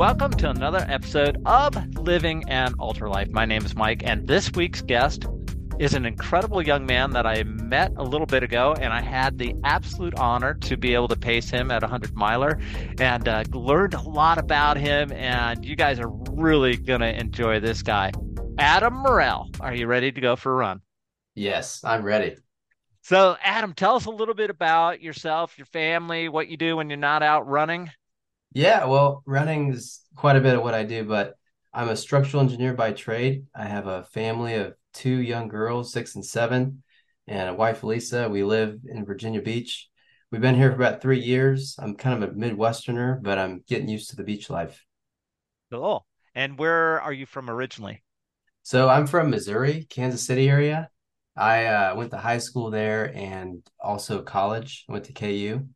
Welcome to another episode of Living an Ultra Life. My name is Mike, and this week's guest is an incredible young man that I met a little bit ago, and I had the absolute honor to be able to pace him at a 100 miler and uh, learned a lot about him. And you guys are really going to enjoy this guy. Adam Morel, are you ready to go for a run? Yes, I'm ready. So, Adam, tell us a little bit about yourself, your family, what you do when you're not out running. Yeah, well, running is quite a bit of what I do, but I'm a structural engineer by trade. I have a family of two young girls, six and seven, and a wife, Lisa. We live in Virginia Beach. We've been here for about three years. I'm kind of a Midwesterner, but I'm getting used to the beach life. Cool. And where are you from originally? So I'm from Missouri, Kansas City area. I uh, went to high school there and also college. went to KU.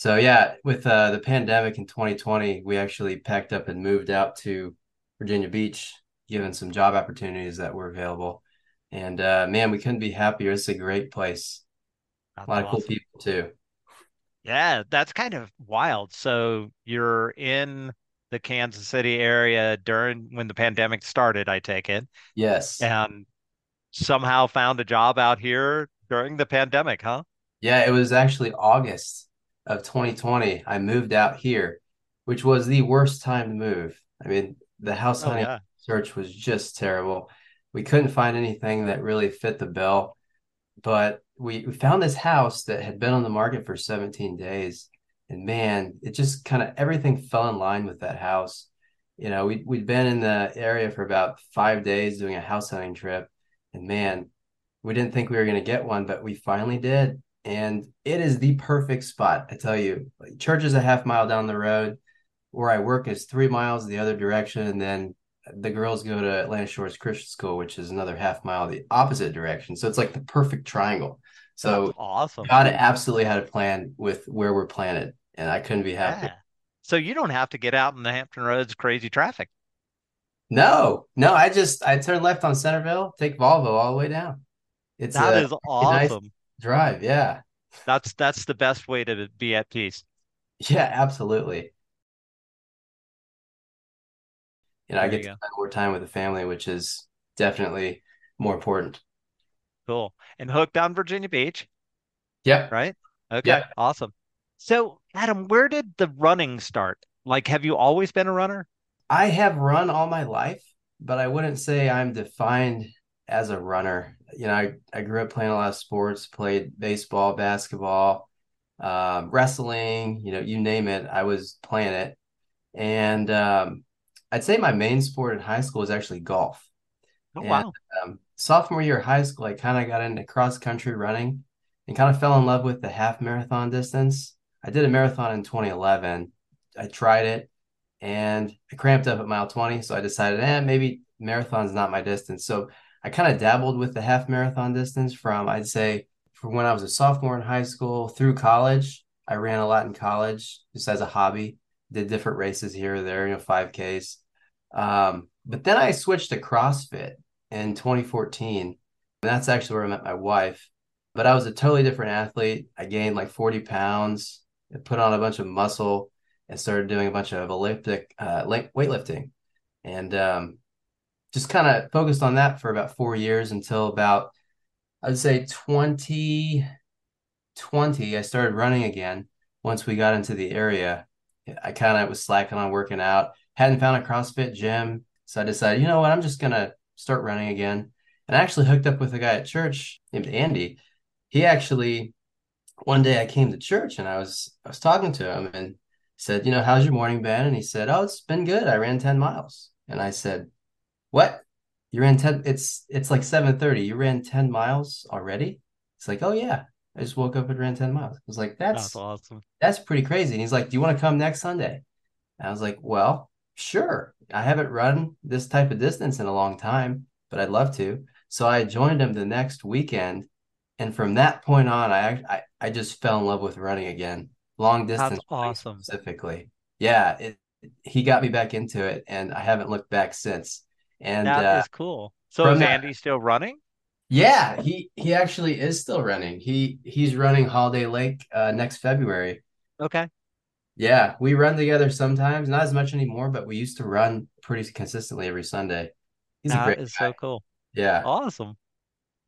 So yeah, with uh, the pandemic in 2020, we actually packed up and moved out to Virginia Beach, given some job opportunities that were available. And uh, man, we couldn't be happier. It's a great place. That's a lot awesome. of cool people too. Yeah, that's kind of wild. So you're in the Kansas City area during when the pandemic started, I take it. Yes. And somehow found a job out here during the pandemic, huh? Yeah, it was actually August of 2020, I moved out here, which was the worst time to move. I mean, the house oh, hunting oh, yeah. search was just terrible. We couldn't find anything that really fit the bill, but we, we found this house that had been on the market for 17 days. And man, it just kind of everything fell in line with that house. You know, we, we'd been in the area for about five days doing a house hunting trip. And man, we didn't think we were going to get one, but we finally did and it is the perfect spot. I tell you, church is a half mile down the road. Where I work is three miles the other direction, and then the girls go to Atlantic Shores Christian School, which is another half mile the opposite direction. So it's like the perfect triangle. So That's awesome. God absolutely had a plan with where we're planted, and I couldn't be happier. Yeah. So you don't have to get out in the Hampton Roads crazy traffic. No, no, I just I turn left on Centerville, take Volvo all the way down. It's that a, is awesome. Nice, drive. Yeah. That's that's the best way to be at peace. Yeah, absolutely. You know, there I get to spend more time with the family, which is definitely more important. Cool. And hooked on Virginia Beach. Yeah. Right? Okay. Yep. Awesome. So, Adam, where did the running start? Like, have you always been a runner? I have run all my life, but I wouldn't say I'm defined as a runner you know, I, I grew up playing a lot of sports, played baseball, basketball, um, wrestling, you know, you name it, I was playing it. And um, I'd say my main sport in high school was actually golf. Oh, and, wow. Um, sophomore year of high school, I kind of got into cross country running and kind of fell in love with the half marathon distance. I did a marathon in 2011. I tried it and I cramped up at mile 20. So I decided, eh, maybe marathon's not my distance. So I kind of dabbled with the half marathon distance from I'd say from when I was a sophomore in high school through college. I ran a lot in college just as a hobby. Did different races here or there, you know, 5Ks. Um, but then I switched to CrossFit in 2014. And that's actually where I met my wife. But I was a totally different athlete. I gained like 40 pounds, put on a bunch of muscle, and started doing a bunch of elliptic uh, weightlifting. And um, just kind of focused on that for about four years until about I'd say 2020 I started running again once we got into the area. I kind of was slacking on working out, hadn't found a CrossFit gym. So I decided, you know what, I'm just gonna start running again. And I actually hooked up with a guy at church named Andy. He actually one day I came to church and I was I was talking to him and said, you know, how's your morning been? And he said, Oh, it's been good. I ran 10 miles. And I said, what? You ran 10 it's it's like 7:30. You ran 10 miles already? It's like, "Oh yeah. I just woke up and ran 10 miles." I was like, "That's, that's awesome. That's pretty crazy." And he's like, "Do you want to come next Sunday?" And I was like, "Well, sure. I haven't run this type of distance in a long time, but I'd love to." So I joined him the next weekend, and from that point on, I I, I just fell in love with running again, long distance. That's awesome. Specifically, yeah, it, he got me back into it, and I haven't looked back since. And that uh, is cool. So is Andy that, still running? Yeah, he he actually is still running. He he's running Holiday Lake uh, next February. Okay. Yeah, we run together sometimes, not as much anymore, but we used to run pretty consistently every Sunday. He's a great is so cool. Yeah. Awesome.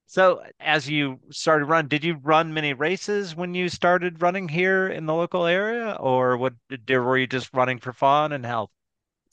So, as you started run, did you run many races when you started running here in the local area, or what did, were you just running for fun and health?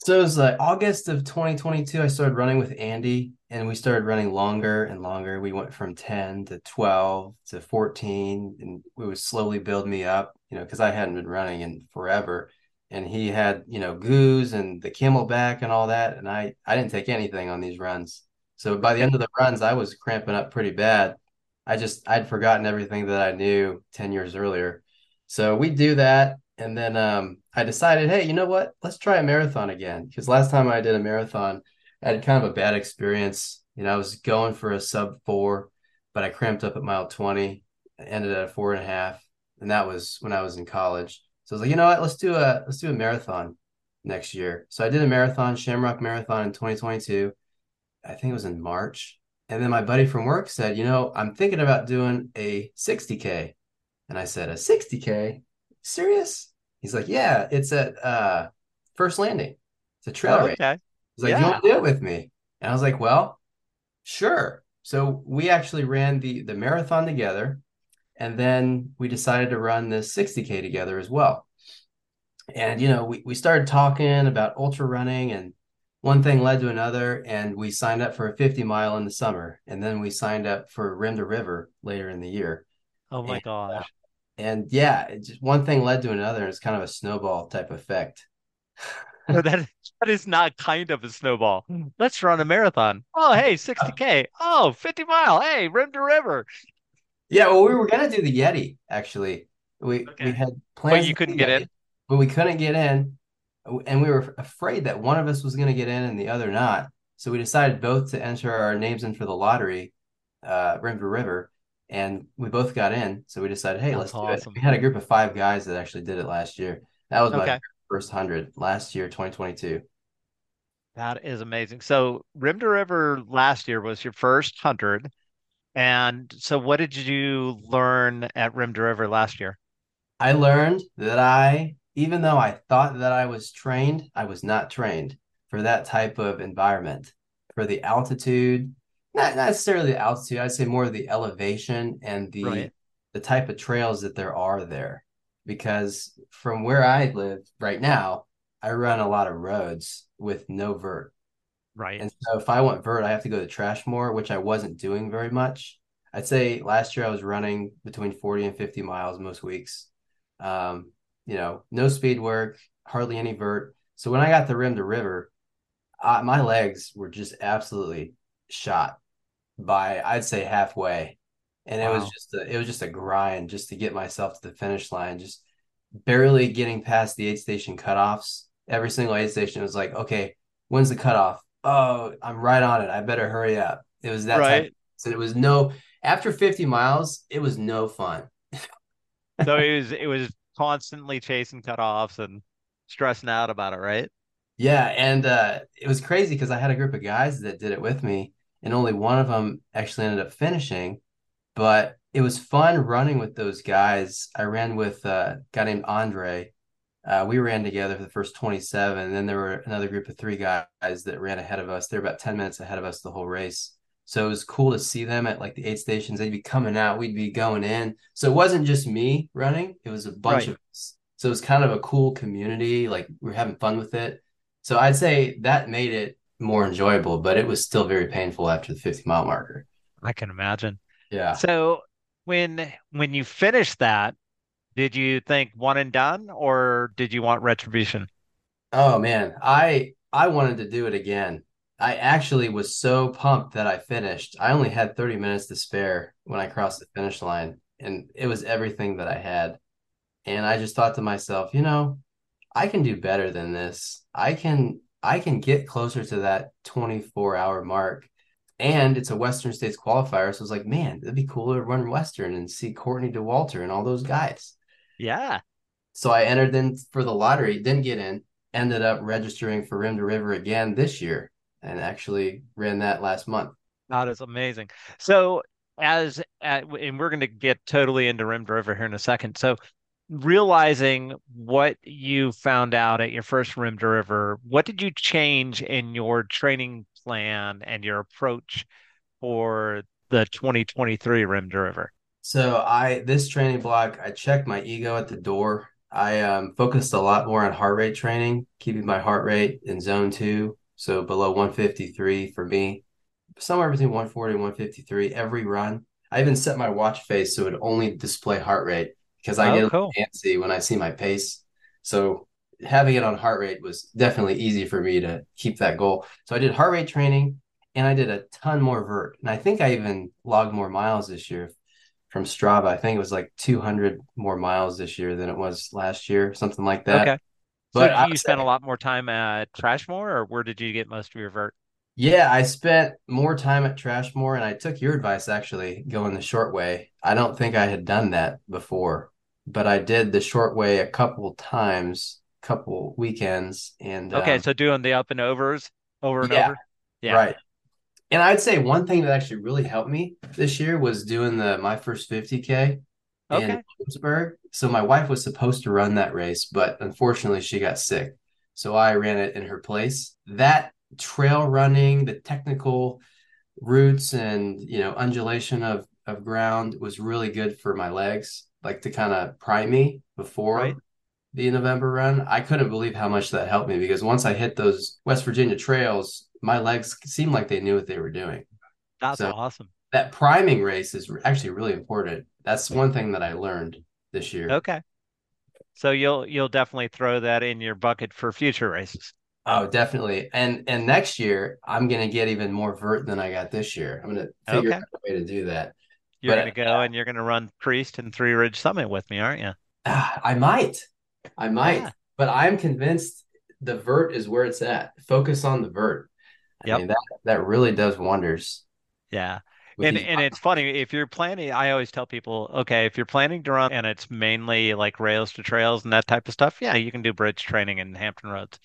So it was like August of 2022, I started running with Andy and we started running longer and longer. We went from 10 to 12 to 14 and we would slowly build me up, you know, because I hadn't been running in forever. And he had, you know, goos and the camelback and all that. And I I didn't take anything on these runs. So by the end of the runs, I was cramping up pretty bad. I just I'd forgotten everything that I knew 10 years earlier. So we do that and then um, I decided, hey, you know what? Let's try a marathon again. Because last time I did a marathon, I had kind of a bad experience. You know, I was going for a sub four, but I cramped up at mile 20, I ended at a four and a half. And that was when I was in college. So I was like, you know what? Let's do a let's do a marathon next year. So I did a marathon, Shamrock Marathon in 2022. I think it was in March. And then my buddy from work said, you know, I'm thinking about doing a 60K. And I said, a 60K? Serious? He's like, yeah, it's at uh, First Landing. It's a trail race. Okay. He's like, you Yeah. want to do it with me? And I was like, well, sure. So we actually ran the the marathon together, and then we decided to run the 60K together as well. And you know, we, we started talking about ultra running and one thing led to another, and we signed up for a 50 mile in the summer, and then we signed up for Rim to River later in the year. Oh my And uh, gosh. And yeah, it just one thing led to another. It's kind of a snowball type effect. No, that that is not kind of a snowball. Let's run a marathon. Oh, hey, 60K. Oh, 50 mile. Hey, rim to river. Yeah, well, we were gonna do the Yeti actually. We we Okay. had But plans you couldn't get Yeti, in? but we couldn't get in, and we were afraid that one of us was gonna get in and the other not. So we decided both to enter our names in for the lottery, uh, Rim to River, and we both got in. So we decided, hey, That's let's do it. We had a group of five guys that actually did it last year. That was my Okay. first hundred last year, 2022. That is amazing. So, rim to river last year was your first 100. And so, what did you learn at rim to river last year? I learned that I, even though I thought that I was trained, I was not trained for that type of environment, for the altitude, not, not necessarily the altitude, I'd say more of the elevation and the Right. the type of trails that there are there. Because from where I live right now, I run a lot of roads with no vert. Right. And so if I want vert, I have to go to Trashmore, which I wasn't doing very much. I'd say last year I was running between 40 and 50 miles most weeks. Um, you know, no speed work, hardly any vert. So when I got the rim to river, I, my legs were just absolutely shot by I'd say halfway. And it was just a, it was just a grind just to get myself to the finish line, just barely getting past the aid station cutoffs. Every single aid station was like, okay, when's the cutoff? Oh, I'm right on it. I better hurry up. It was that type. So it was no, after 50 miles, it was no fun. So it was it was constantly chasing cutoffs and stressing out about it, right? Yeah, and uh, it was crazy because I had a group of guys that did it with me, and only one of them actually ended up finishing. But it was fun running with those guys. I ran with uh, a guy named Andre. Uh, we ran together for the first 27, and then there were another group of three guys that ran ahead of us. They were about 10 minutes ahead of us the whole race. So it was cool to see them at like the aid stations. They'd be coming out, we'd be going in. So it wasn't just me running, it was a bunch Right. of us. So it was kind of a cool community. Like we are having fun with it. So I'd say that made it more enjoyable, but it was still very painful after the 50 mile marker. I can imagine. Yeah. So when when you finished that, did you think one and done, or did you want retribution? Oh man, I I wanted to do it again. I actually was so pumped that I finished. I only had 30 minutes to spare when I crossed the finish line, and it was everything that I had. And I just thought to myself, you know, I can do better than this. I can I can get closer to that 24 hour mark. And it's a Western States qualifier. So I was like, man, it'd be cool to run Western and see Courtney Dauwalter and all those guys. Yeah, So I entered in for the lottery, didn't get in, ended up registering for Rim to River again this year and actually ran that last month. that is amazing. So as uh, at, and we're going to get totally into Rim to River here in a second. So realizing what you found out at your first rim to river, what did you change in your training plan and your approach for the 2023 rim to river? So I this training block, I checked my ego at the door. I um, focused a lot more on heart rate training, keeping my heart rate in zone two, so below 153 for me, somewhere between 140 and 153 every run. I even set my watch face so it would only display heart rate because I oh, get cool. fancy when I see my pace. So having it on heart rate was definitely easy for me to keep that goal. So I did heart rate training and I did a ton more vert. And I think I even logged more miles this year from Strava. I think it was like 200 more miles this year than it was last year, something like that. Okay. But so you spent a lot more time at Trashmore, or where did you get most of your vert? Yeah, I spent more time at Trashmore, and I took your advice actually, going the short way. I don't think I had done that before, but I did the short way a couple times, couple weekends, and okay, um, so doing the up and overs over and yeah, over. Yeah, right. And I'd say one thing that actually really helped me this year was doing the my first 50k okay. in Williamsburg. So my wife was supposed to run that race, but unfortunately she got sick. So I ran it in her place. That trail running, the technical routes and you know undulation of of ground was really good for my legs, like to kind of prime me before right. the November run. I couldn't believe how much that helped me because once I hit those West Virginia trails, my legs seemed like they knew what they were doing. That's so awesome. That priming race is actually really important. That's one thing that I learned this year. Okay. So you'll you'll definitely throw that in your bucket for future races. Oh, definitely. And and next year I'm gonna get even more vert than I got this year. I'm gonna figure okay. out a way to do that. You're but, gonna go uh, and you're gonna run Priest and Three Ridge Summit with me, aren't you? Uh, I might. I might. Yeah. But I'm convinced the vert is where it's at. Focus on the vert. I yep. mean that that really does wonders. Yeah. And and it's funny if you're planning. I always tell people, okay, if you're planning to run and it's mainly like rails to trails and that type of stuff, yeah, you can do bridge training in Hampton Roads.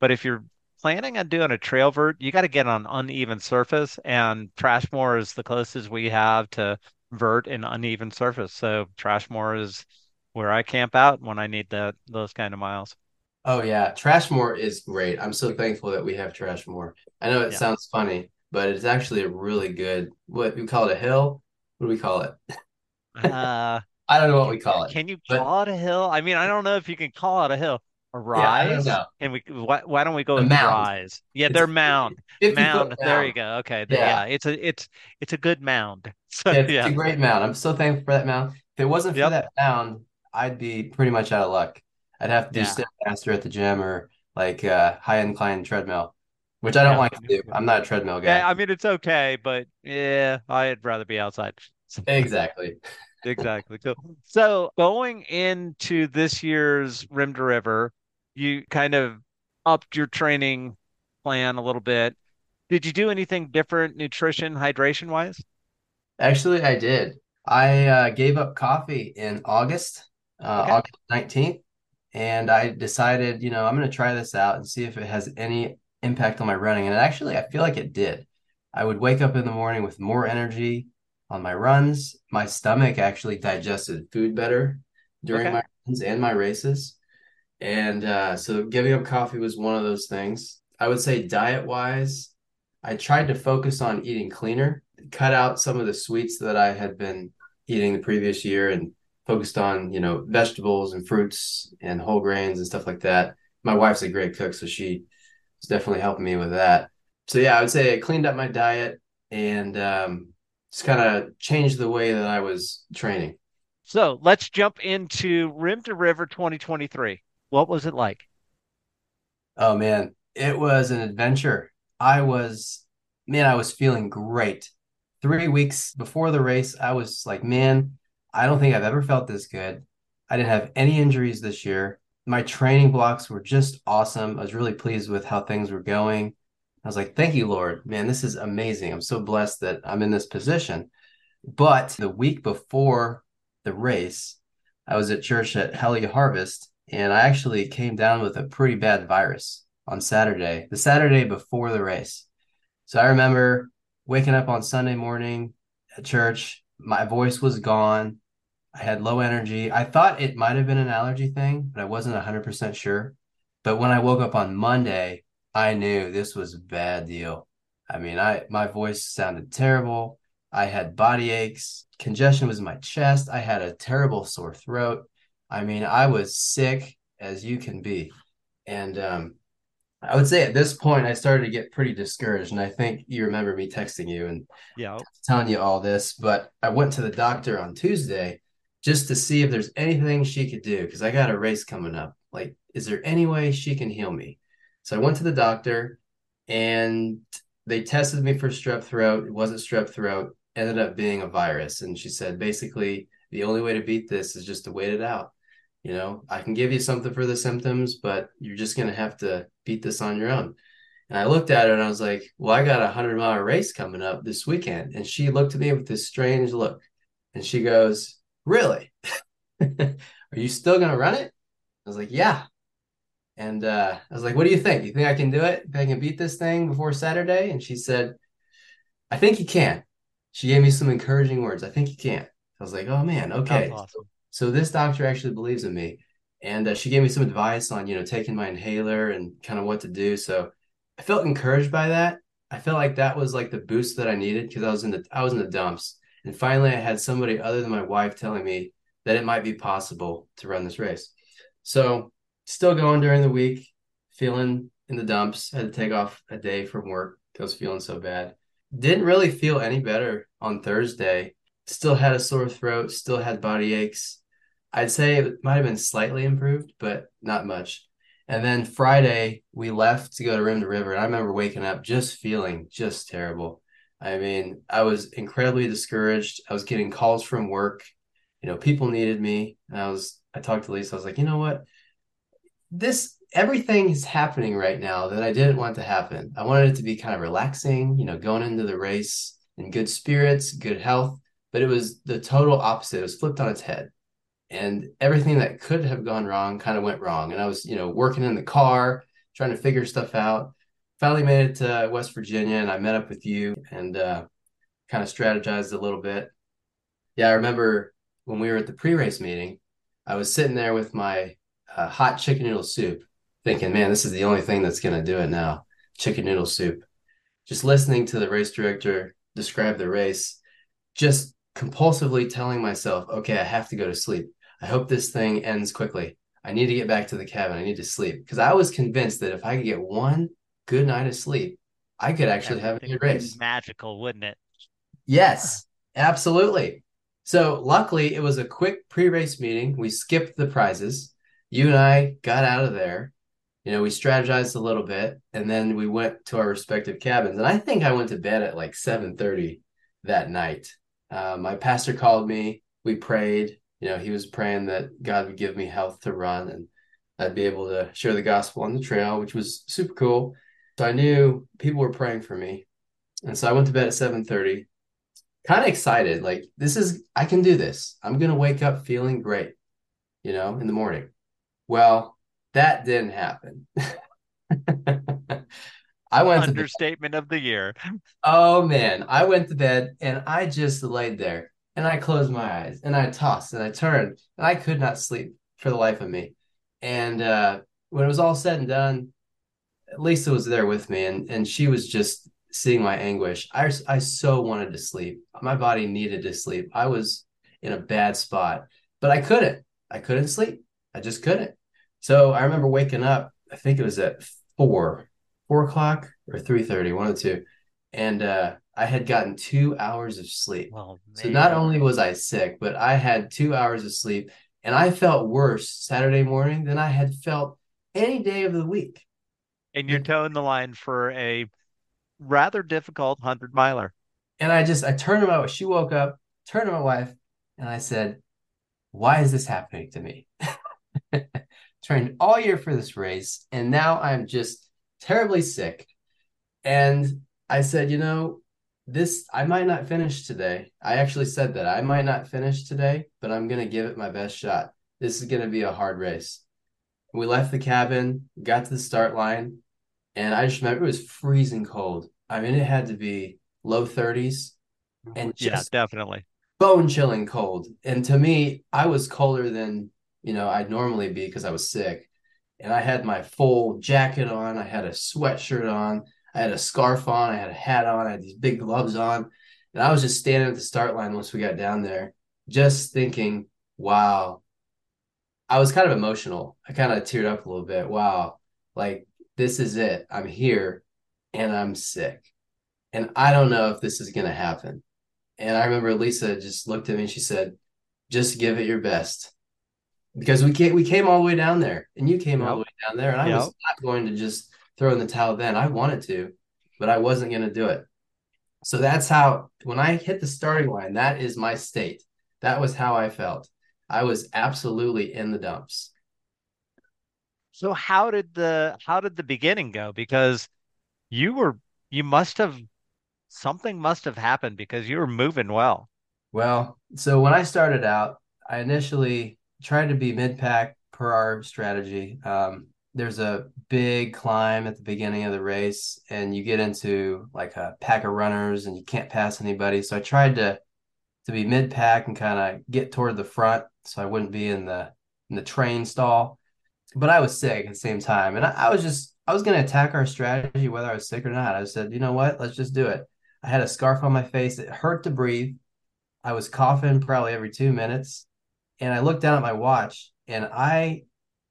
But if you're planning on doing a trail vert, you got to get on uneven surface, and Trashmore is the closest we have to vert in uneven surface. So Trashmore is where I camp out when I need that those kind of miles. Oh yeah, Trashmore is great. I'm so thankful that we have Trashmore. I know it yeah. sounds funny, but it's actually a really good. What we call it a hill? What do we call it? Uh, I don't know what we call it. Can you call it a hill? I mean, I don't know if you can call it a hill. A rise? Yeah, and we why, why don't we go with rise? Yeah, it's they're mound. Mound. mound. There you go. Okay. Yeah. yeah. It's a it's it's a good mound. So, yeah, it's, yeah. a great mound. I'm so thankful for that mound. If it wasn't for yep. that mound, I'd be pretty much out of luck. I'd have to do yeah. faster at the gym or like uh, high incline treadmill, which I don't like to do. I'm not a treadmill guy. Yeah, I mean it's okay, but yeah, I'd rather be outside. exactly. exactly. Cool. So going into this year's Rim to River, you kind of upped your training plan a little bit. Did you do anything different, nutrition, hydration wise? Actually, I did. I uh, gave up coffee in August, uh, okay. August 19th and I decided, you know, I'm going to try this out and see if it has any impact on my running. And actually, I feel like it did. I would wake up in the morning with more energy on my runs. My stomach actually digested food better during okay. my runs and my races. And uh, so giving up coffee was one of those things. I would say diet wise, I tried to focus on eating cleaner, cut out some of the sweets that I had been eating the previous year and focused on you know vegetables and fruits and whole grains and stuff like that. My wife's a great cook, so she was definitely helping me with that. So yeah, I would say I cleaned up my diet and um, just kind of changed the way that I was training. So let's jump into Rim to River 2023. What was it like? Oh man, it was an adventure. I was, man, I was feeling great. Three weeks before the race, I was like, man, I don't think I've ever felt this good. I didn't have any injuries this year. My training blocks were just awesome. I was really pleased with how things were going. I was like, thank you, Lord. Man, this is amazing. I'm so blessed that I'm in this position. But the week before the race, I was at church at Helly Harvest, and I actually came down with a pretty bad virus on Saturday, the Saturday before the race. So I remember waking up on Sunday morning at church. My voice was gone I had low energy. I thought it might have been an allergy thing, but I wasn't 100% sure. But when I woke up on Monday, I knew this was a bad deal. I mean, I my voice sounded terrible. I had body aches, congestion was in my chest. I had a terrible sore throat. I mean, I was sick as you can be. And um, I would say at this point, I started to get pretty discouraged. And I think you remember me texting you and yeah. telling you all this. But I went to the doctor on Tuesday just to see if there's anything she could do because I got a race coming up. Like, is there any way she can heal me? So I went to the doctor and they tested me for strep throat. It wasn't strep throat, ended up being a virus. And she said, basically, the only way to beat this is just to wait it out. You know, I can give you something for the symptoms, but you're just going to have to beat this on your own. And I looked at her and I was like, well, I got a hundred mile race coming up this weekend. And she looked at me with this strange look and she goes, really? Are you still going to run it? I was like, yeah. And uh, I was like, what do you think? You think I can do it? Think I can beat this thing before Saturday? And she said, I think you can. She gave me some encouraging words. I think you can. I was like, oh man, okay. Awesome. So this doctor actually believes in me. And uh, she gave me some advice on, you know, taking my inhaler and kind of what to do. So I felt encouraged by that. I felt like that was like the boost that I needed because I was in the I was in the dumps. And finally I had somebody other than my wife telling me that it might be possible to run this race. So still going during the week, feeling in the dumps, had to take off a day from work. I was feeling so bad. Didn't really feel any better on Thursday. Still had a sore throat, still had body aches I'd say it might have been slightly improved, but not much. And then Friday, we left to go to Rim to River. And I remember waking up just feeling just terrible. I mean, I was incredibly discouraged. I was getting calls from work. You know, people needed me. And I was, I talked to Lisa. I was like, you know what? This, everything is happening right now that I didn't want to happen. I wanted it to be kind of relaxing, you know, going into the race in good spirits, good health. But it was the total opposite. It was flipped on its head and everything that could have gone wrong kind of went wrong. And I was, you know, working in the car, trying to figure stuff out. Finally made it to West Virginia, and I met up with you and uh, kind of strategized a little bit. Yeah, I remember when we were at the pre-race meeting, I was sitting there with my uh, hot chicken noodle soup, thinking, "Man, this is the only thing that's going to do it now." Chicken noodle soup. Just listening to the race director describe the race, just compulsively telling myself, "Okay, I have to go to sleep." I hope this thing ends quickly. I need to get back to the cabin. I need to sleep because I was convinced that if I could get one good night of sleep, I could actually have a good race. Magical, wouldn't it? Yes, absolutely. So luckily, it was a quick pre-race meeting. We skipped the prizes. You and I got out of there. You know, we strategized a little bit, and then we went to our respective cabins. And I think I went to bed at like seven thirty that night. Uh, my pastor called me. We prayed you know, he was praying that God would give me health to run and I'd be able to share the gospel on the trail, which was super cool. So I knew people were praying for me. And so I went to bed at 7:30, kind of excited, like this is I can do this. I'm gonna wake up feeling great, you know, in the morning. Well, that didn't happen. I went understatement of the year. Oh man, I went to bed and I just laid there and I closed my eyes and I tossed and I turned and I could not sleep for the life of me. And uh, when it was all said and done, Lisa was there with me and, and she was just seeing my anguish. I, I so wanted to sleep. My body needed to sleep. I was in a bad spot, but I couldn't. I couldn't sleep. I just couldn't. So I remember waking up, I think it was at four, four o'clock or 3.30, one of the two. And uh, I had gotten two hours of sleep. Oh, so not only was I sick, but I had two hours of sleep, and I felt worse Saturday morning than I had felt any day of the week. And you're toeing the line for a rather difficult hundred miler. And I just I turned to my wife. she woke up, turned to my wife, and I said, "Why is this happening to me?" Trained all year for this race, and now I'm just terribly sick. And I said, you know, this I might not finish today. I actually said that I might not finish today, but I'm gonna give it my best shot. This is gonna be a hard race. We left the cabin, got to the start line, and I just remember it was freezing cold. I mean, it had to be low 30s, and just, yeah, definitely bone chilling cold. And to me, I was colder than, you know, I'd normally be because I was sick. And I had my full jacket on, I had a sweatshirt on, I had a scarf on, I had a hat on, I had these big gloves on. And I was just standing at the start line once we got down there, just thinking, wow. I was kind of emotional. I kind of teared up a little bit. Wow. Like, this is it. I'm here and I'm sick. And I don't know if this is going to happen. And I remember Lisa just looked at me and she said, just give it your best. Because we came, we came all the way down there and you came yep. all the way down there. And I yep. was not going to just throw in the towel then. I wanted to, but I wasn't going to do it. So that's how, when I hit the starting line, that is my state. That was how I felt. I was absolutely in the dumps. So how did the how did the beginning go? Because you were you must have something must have happened because you were moving well. Well, so when I started out, I initially tried to be mid pack per our strategy. Um, there's a big climb at the beginning of the race, and you get into like a pack of runners, and you can't pass anybody. So I tried to to be mid pack and kind of get toward the front, so I wouldn't be in the in the train stall. But I was sick at the same time, and I, I was just I was going to attack our strategy whether I was sick or not. I said, you know what, let's just do it. I had a scarf on my face. It hurt to breathe. I was coughing probably every two minutes. And I looked down at my watch and I,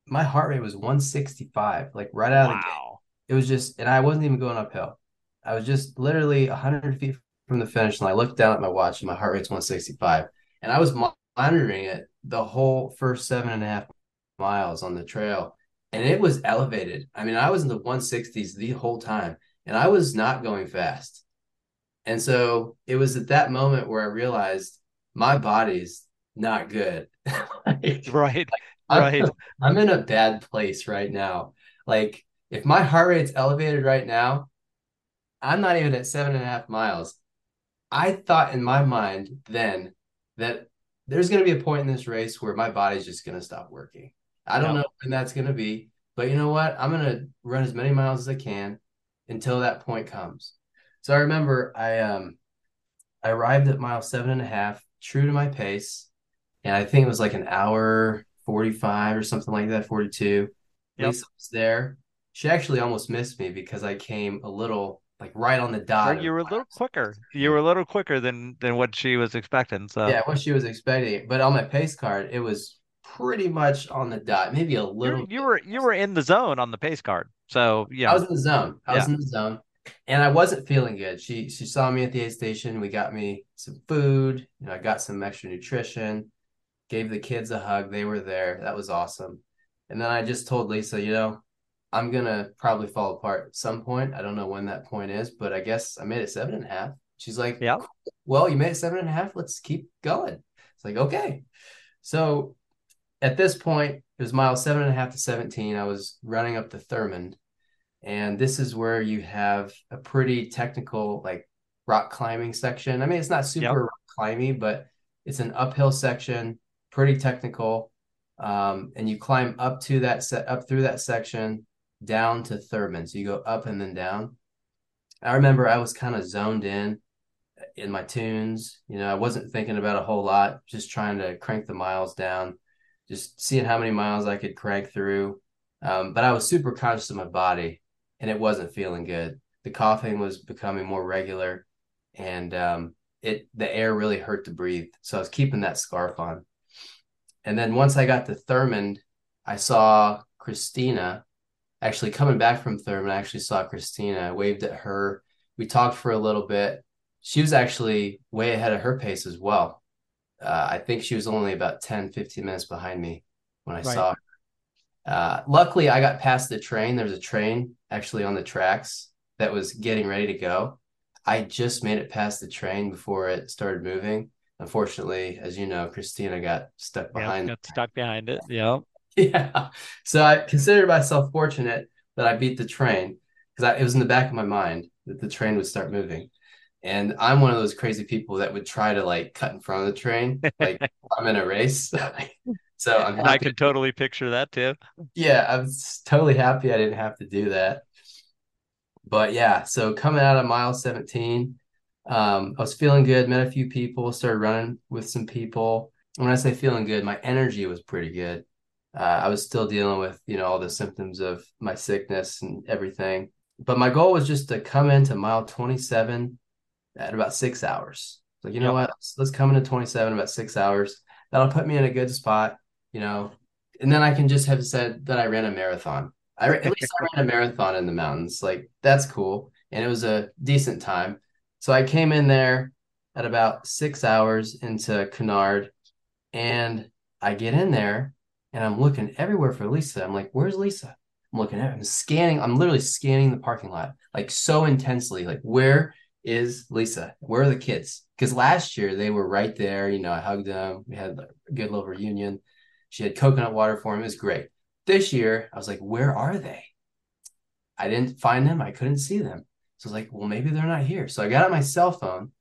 my heart rate was 165, like right out wow. of the gate. It was just, and I wasn't even going uphill. I was just literally 100 feet from the finish line. I looked down at my watch and my heart rate's 165. And I was monitoring it the whole first seven and a half miles on the trail. And it was elevated. I mean, I was in the 160s the whole time and I was not going fast. And so it was at that moment where I realized my body's not good. like, right. I'm, right. I'm in a bad place right now. Like if my heart rate's elevated right now, I'm not even at seven and a half miles. I thought in my mind then that there's going to be a point in this race where my body's just going to stop working. I don't know when that's going to be, but you know what? I'm going to run as many miles as I can until that point comes. So I remember I um I arrived at mile seven and a half, true to my pace, and I think it was like an hour 45 or something like that, 42. Yep. Lisa was there. She actually almost missed me because I came a little like right on the dot. you were a little quicker. You were a little quicker than than what she was expecting. So yeah, what she was expecting. But on my pace card, it was pretty much on the dot, maybe a little. You, you were you were in the zone on the pace card. So yeah, I was in the zone. I yeah. was in the zone and I wasn't feeling good. She she saw me at the aid station. We got me some food. You know, I got some extra nutrition. Gave the kids a hug. They were there. That was awesome. And then I just told Lisa, you know, I'm gonna probably fall apart at some point. I don't know when that point is, but I guess I made it seven and a half. She's like, Yeah. Well, you made it seven and a half. Let's keep going. It's like, okay. So at this point, it was mile seven and a half to 17. I was running up to Thurmond and this is where you have a pretty technical like rock climbing section. I mean, it's not super yep. rock but it's an uphill section, pretty technical. Um, and you climb up to that set up through that section down to Thurmond. So you go up and then down. I remember I was kind of zoned in in my tunes. You know, I wasn't thinking about a whole lot, just trying to crank the miles down, just seeing how many miles I could crank through. Um, but I was super conscious of my body and it wasn't feeling good. The coughing was becoming more regular, and um, it the air really hurt to breathe. So I was keeping that scarf on. And then once I got to Thurmond, I saw Christina actually coming back from Thurmond. I actually saw Christina. I waved at her. We talked for a little bit. She was actually way ahead of her pace as well. Uh, I think she was only about 10, 15 minutes behind me when I right. saw her. Uh, luckily, I got past the train. There's a train actually on the tracks that was getting ready to go. I just made it past the train before it started moving. Unfortunately, as you know, Christina got stuck behind. got stuck behind it. Yeah. Yeah. So I considered myself fortunate that I beat the train because it was in the back of my mind that the train would start moving. And I'm one of those crazy people that would try to like cut in front of the train, like I'm in a race. So I'm I could totally picture that too. Yeah, I'm totally happy I didn't have to do that. But yeah, so coming out of mile 17, Um, I was feeling good, met a few people, started running with some people. When I say feeling good, my energy was pretty good. Uh, I was still dealing with, you know, all the symptoms of my sickness and everything. But my goal was just to come into mile 27 at about six hours. Like, you know Yep. what? Let's, let's come into 27 about six hours. That'll put me in a good spot, you know, and then I can just have said that I ran a marathon. I at least I ran a marathon in the mountains. Like that's cool, and it was a decent time. So I came in there at about six hours into Cunard, and I get in there, and I'm looking everywhere for Lisa. I'm like, "Where's Lisa?" I'm looking at. I'm scanning. I'm literally scanning the parking lot like so intensely. Like, where is Lisa? Where are the kids? Because last year they were right there. You know, I hugged them. We had a good little reunion. She had coconut water for him. It was great. This year, I was like, where are they? I didn't find them. I couldn't see them. So I was like, well, maybe they're not here. So I got out my cell phone,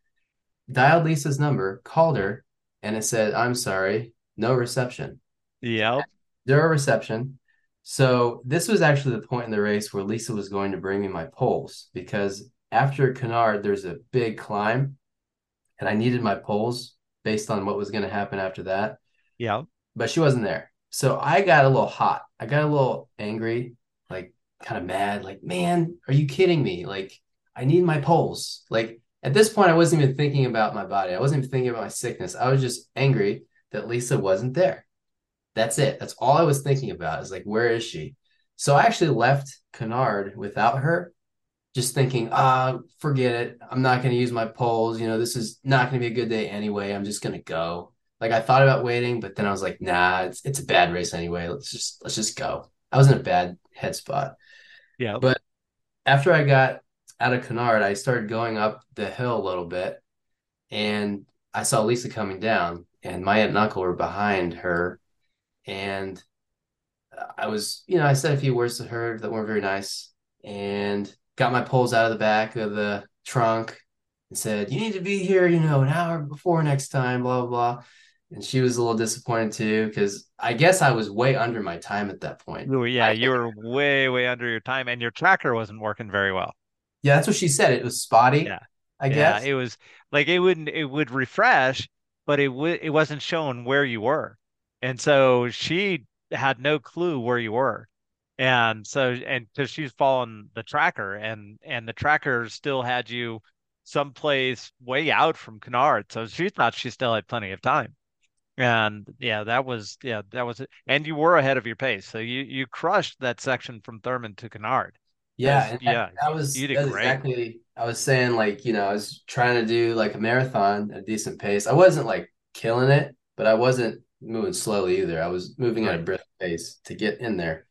dialed Lisa's number, called her, and it said, I'm sorry, no reception. Yep. Zero reception. So this was actually the point in the race where Lisa was going to bring me my poles because after Cunard, there's a big climb, and I needed my poles based on what was going to happen after that. Yeah. But she wasn't there. So I got a little hot. I got a little angry, like kind of mad, like, man, are you kidding me? Like, I need my poles. Like at this point, I wasn't even thinking about my body. I wasn't even thinking about my sickness. I was just angry that Lisa wasn't there. That's it. That's all I was thinking about is like, where is she? So I actually left Cunard without her, just thinking, ah, forget it. I'm not going to use my poles. You know, this is not going to be a good day anyway. I'm just going to go. Like I thought about waiting, but then I was like, nah, it's it's a bad race anyway. Let's just let's just go. I was in a bad head spot. Yeah. But after I got out of Cunard, I started going up the hill a little bit, and I saw Lisa coming down, and my aunt and uncle were behind her, and I was, you know, I said a few words to her that weren't very nice, and got my poles out of the back of the trunk, and said, "You need to be here, you know, an hour before next time." Blah blah blah. And she was a little disappointed too, because I guess I was way under my time at that point. Yeah, I you were way, way under your time, and your tracker wasn't working very well. Yeah, that's what she said. It was spotty, Yeah. I guess. Yeah, it was like it wouldn't it would refresh, but it would it wasn't showing where you were. And so she had no clue where you were. And so and because she's following the tracker and and the tracker still had you someplace way out from Cunard. So she thought she still had plenty of time. And yeah, that was yeah, that was it. And you were ahead of your pace. So you you crushed that section from Thurmond to Cunard. Yeah, and that, yeah, that was did that's great. exactly I was saying like, you know, I was trying to do like a marathon at a decent pace. I wasn't like killing it, but I wasn't moving slowly either. I was moving at a brisk pace to get in there.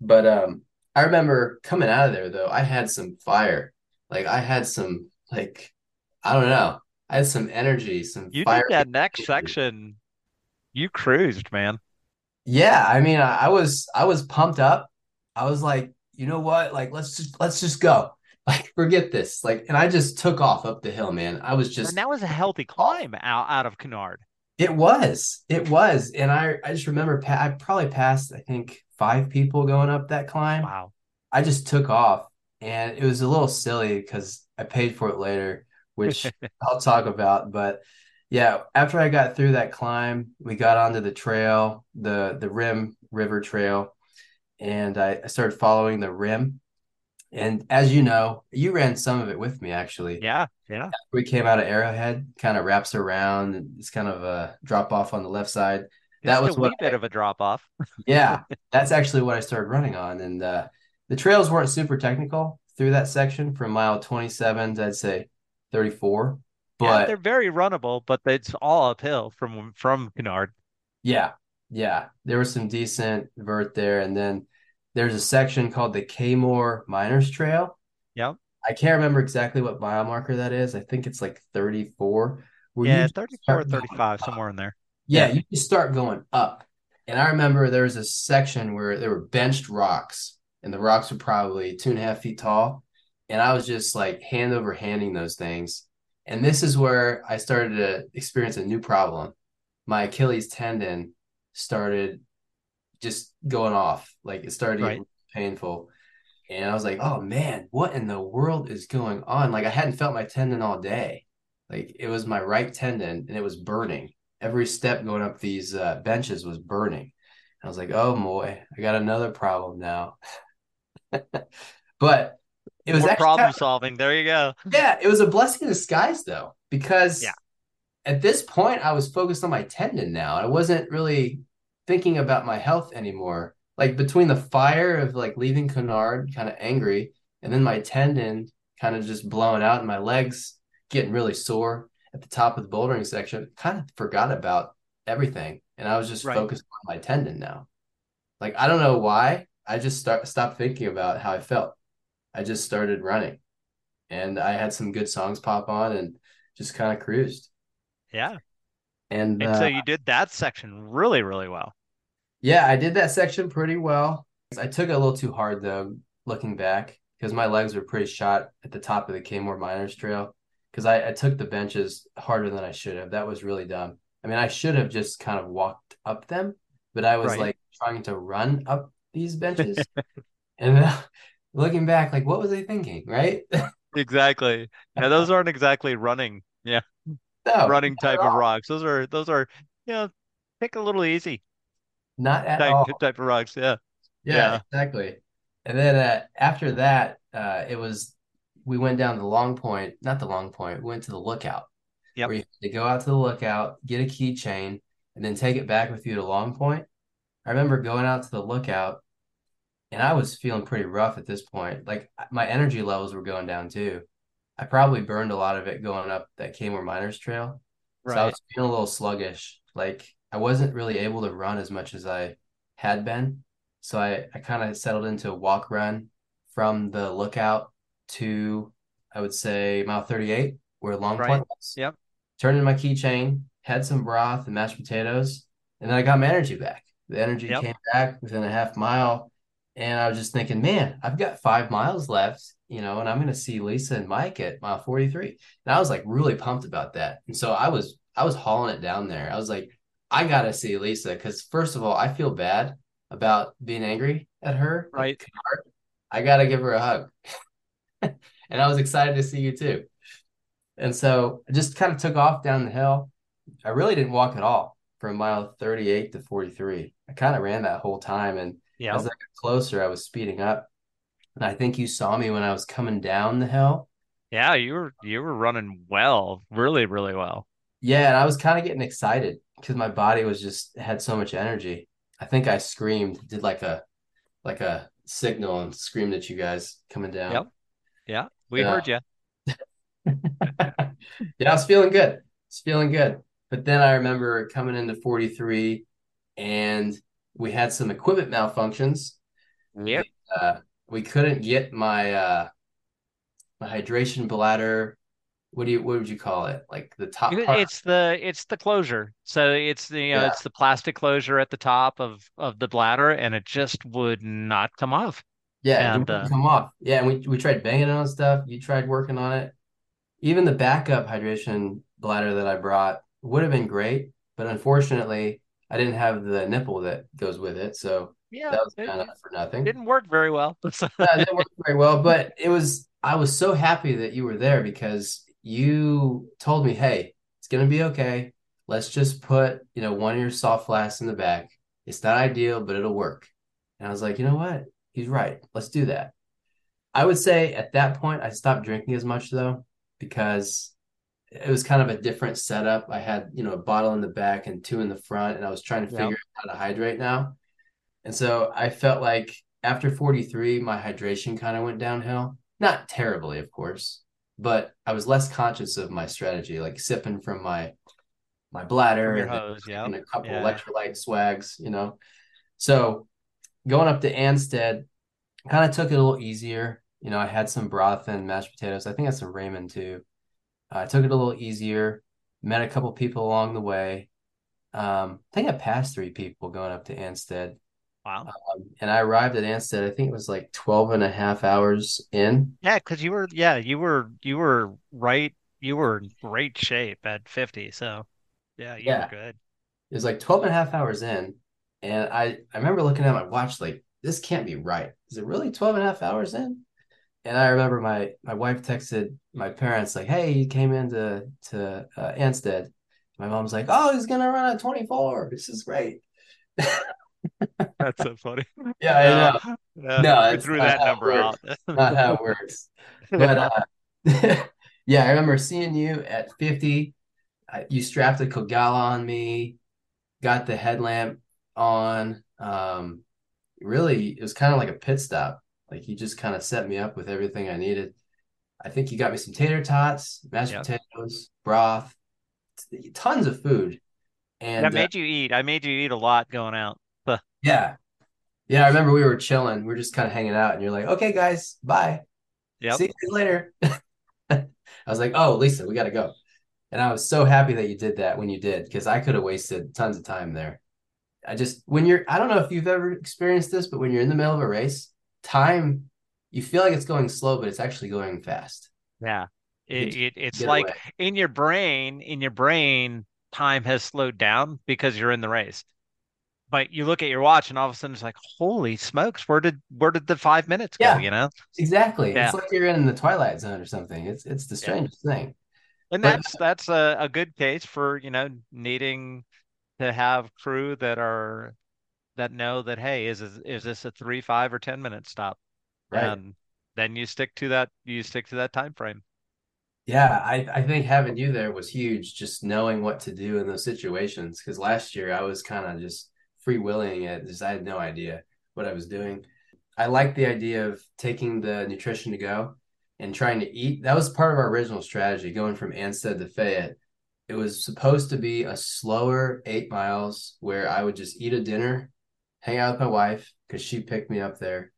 But um I remember coming out of there though, I had some fire. Like I had some like I don't know. I had some energy, some You did fire. that next section. You cruised, man. Yeah, I mean, I, I was I was pumped up. I was like, you know what? Like, let's just let's just go. Like, forget this. Like, and I just took off up the hill, man. I was And just that was a healthy climb out, out of Cunard. It was. It was. And I I just remember pa I probably passed, I think, five people going up that climb. Wow. I just took off, and it was a little silly because I paid for it later, which I'll talk about. But yeah, after I got through that climb, we got onto the trail, the the Rim River Trail, and I, I started following the rim. And as you know, you ran some of it with me actually. Yeah, yeah. We came out of Arrowhead, kind of wraps around, and it's kind of a drop off on the left side. That was a wee bit of a drop off. yeah, that's actually what I started running on. And uh, the trails weren't super technical through that section from mile 27 to I'd say 34. Yeah, they're very runnable, but it's all uphill from from Cunard. yeah, yeah, there was some decent vert there. And then there's a section called the Kaymoor Miners Trail. Yep. I can't remember exactly what mile marker that is. I think it's like 34, where Yeah, 34, start going 35, somewhere in there. Yeah, Yeah. you just start going up. And I remember there was a section where there were benched rocks, and the rocks were probably two and a half feet tall. And I was just like hand over handing those things. And this is where I started to experience a new problem. My Achilles tendon started just going off. Like it started Right. getting painful. And I was like, oh man, what in the world is going on? Like I hadn't felt my tendon all day. Like it was my right tendon and it was burning. Every step going up these uh, benches was burning. I was like, oh boy, I got another problem now. but it was More problem kind of- solving. There you go. yeah, it was a blessing in disguise though, because Yeah. at this point I was focused on my tendon now. I wasn't really thinking about my health anymore. Like between the fire of like leaving Cunard kind of angry and then my tendon kind of just blowing out and my legs getting really sore at the top of the bouldering section, kind of forgot about everything. And I was just Right. focused on my tendon now. Like I don't know why. I just start stopped thinking about how I felt. I just started running and I had some good songs pop on and just kind of cruised. Yeah. And And so uh, you did that section really, really well. Yeah, I did that section pretty well. I took it a little too hard though, looking back, because my legs were pretty shot at the top of the Kaymoor Miners Trail. Because I, I took the benches harder than I should have. That was really dumb. I mean, I should have just kind of walked up them, but I was Right. like trying to run up these benches. and uh, looking back, like, what was I thinking, right? Exactly. Yeah, those aren't exactly running, yeah, No, running type of rocks. Those are those are, you know, take a little easy Not at type all. type of rocks. Yeah. Yeah, Yeah. exactly. And then uh, after that, uh, it was we went down the long point, not the long point, we went to the lookout Yep. where you had to go out to the lookout, get a keychain, and then take it back with you to Long Point. I remember going out to the lookout and I was feeling pretty rough at this point. Like my energy levels were going down too. I probably burned a lot of it going up that Kaymoor Miners Trail. Right. So I was feeling a little sluggish. Like I wasn't really able to run as much as I had been. So I, I kind of settled into a walk run from the lookout to, I would say, mile 38, where Long Right. Point was. Yep. Turned in my keychain, had some broth and mashed potatoes, and then I got my energy back. The energy Yep. came back within a half mile. And I was just thinking, man, I've got five miles left, you know, and I'm going to see Lisa and Mike at mile 43. And I was like really pumped about that. And so I was, I was hauling it down there. I was like, I got to see Lisa because first of all, I feel bad about being angry at her. Right. I got to give her a hug. and I was excited to see you too. And so I just kind of took off down the hill. I really didn't walk at all from mile 38 to 43. I kind of ran that whole time. And Yeah. as I got closer, I was speeding up. And I think you saw me when I was coming down the hill. Yeah, you were you were running well, really, really well. Yeah, and I was kind of getting excited because my body was just had so much energy. I think I screamed, did like a like a signal and screamed at you guys coming down. Yep. Yeah, we Yeah. heard you. Yeah, I was feeling good. It's feeling good. But then I remember coming into 43 and we had some equipment malfunctions. Yep. Uh, we couldn't get my uh my hydration bladder. What do you what would you call it? Like the top part. It's the it's the closure. So it's the you know, Yeah. it's the plastic closure at the top of of the bladder, and it just would not come off. Yeah, And, uh, come off. Yeah, and we we tried banging on stuff. You tried working on it. Even the backup hydration bladder that I brought would have been great, but unfortunately, I didn't have the nipple that goes with it, so Yeah, that was it, kind of for nothing. didn't work very well. It didn't work very well, but it was I was so happy that you were there because you told me, "Hey, it's gonna be okay. Let's just put, you know, one of your soft flasks in the back. It's not ideal, but it'll work." And I was like, "You know what? He's right. Let's do that." I would say at that point I stopped drinking as much though because it was kind of a different setup. I had, you know, a bottle in the back and two in the front, and I was trying to figure out how to hydrate now. And so I felt like after 43, my hydration kind of went downhill. Not terribly, of course, but I was less conscious of my strategy, like sipping from my my bladder and then hose, yeah. taking a couple Yeah. electrolyte swags, you know. So going up to Ansted, kind of took it a little easier. You know, I had some broth and mashed potatoes. I think I had some ramen too. I took it a little easier. Met a couple people along the way. Um, I think I passed three people going up to Ansted. Wow. Um, and I arrived at Ansted, I think it was like 12 and a half hours in. Yeah, because you were yeah, you were you were right you were in great shape at 50, so yeah, you Yeah. were good. It was like 12 and a half hours in. And I, I remember looking at my watch, like, this can't be right. Is it really 12 and a half hours in? And I remember my my wife texted my parents like, "Hey, he came into to uh, Ansted." My mom's like, "Oh, he's gonna run at 24. This is great." That's so funny. Yeah, I know. Uh, No, we threw that number out. Not how it works. But uh, yeah, I remember seeing you at 50. I, you strapped a Kogalla on me, got the headlamp on. Um, really, it was kind of like a pit stop. Like you just kind of set me up with everything I needed. I think you got me some tater tots, mashed Yep. potatoes, broth, tons of food. And uh, made you eat. I made you eat a lot going out. Yeah, yeah, I remember we were chilling. We are just kind of hanging out, and you're like, "Okay, guys, bye. yep. See you later." I was like, "Oh, Lisa, we got to go." And I was so happy that you did that when you did, because I could have wasted tons of time there. I just when you're I don't know if you've ever experienced this, but when you're in the middle of a race, time you feel like it's going slow, but it's actually going fast. Yeah. It, it it's like away. in your brain, in your brain, time has slowed down because you're in the race. But you look at your watch and all of a sudden it's like, holy smokes, where did where did the five minutes go, you know? exactly. It's like you're in the Twilight Zone or something. It's it's the Yeah. strangest thing. And But that's that's a, a good case for, you know, needing to have crew that are that know that, hey, is is, is this a three, five, or ten minute stop? right. And then you stick to that you stick to that time frame. Yeah, I, I think having you there was huge, just knowing what to do in those situations. Because last year I was kind of just freewheeling it, just I had no idea what I was doing. I like the idea of taking the nutrition to go and trying to eat. That was part of our original strategy, going from Ansted to Fayette. It was supposed to be a slower eight miles where I would just eat a dinner, hang out with my wife because she picked me up there,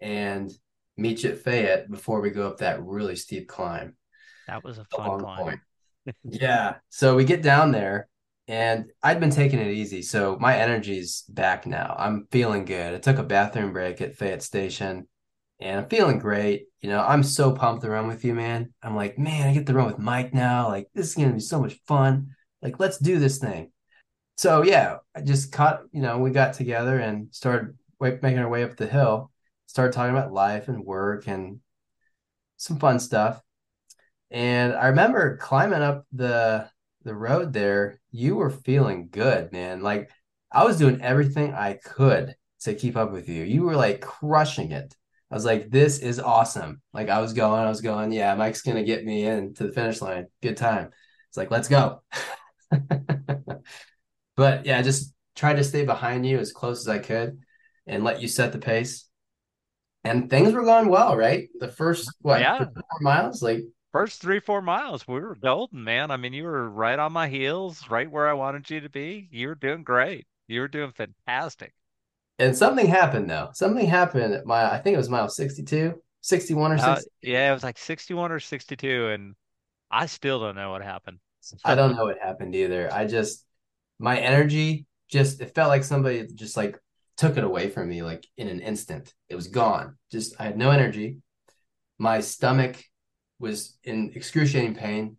and meet you at Fayette before we go up that really steep climb That was a fun climb. point. Yeah. So we get down there and I'd been taking it easy. So my energy's back now. I'm feeling good. I took a bathroom break at Fayette Station and I'm feeling great. You know, I'm so pumped to run with you, man. I'm like, man, I get to run with Mike now. Like, this is going to be so much fun. Like, let's do this thing. So yeah, I just caught, you know, we got together and started making our way up the hill, started talking about life and work and some fun stuff. And I remember climbing up the the road there, you were feeling good, man. Like I was doing everything I could to keep up with you. You were like crushing it. I was like, this is awesome. Like I was going, I was going, yeah, Mike's gonna get me in to the finish line. Good time. It's like, let's go. But yeah, I just tried to stay behind you as close as I could and let you set the pace. And things were going well, right? The first what Yeah. four miles, like First three, four miles, we were golden, man. I mean, you were right on my heels, right where I wanted you to be. You were doing great. You were doing fantastic. And something happened though. Something happened at my, I think it was mile 62, 61 or Uh, yeah, it was like 61 or 62, and I still don't know what happened. I don't know what happened either. I just, my energy just, it felt like somebody just like took it away from me like in an instant. It was gone. Just, I had no energy. My stomach was in excruciating pain.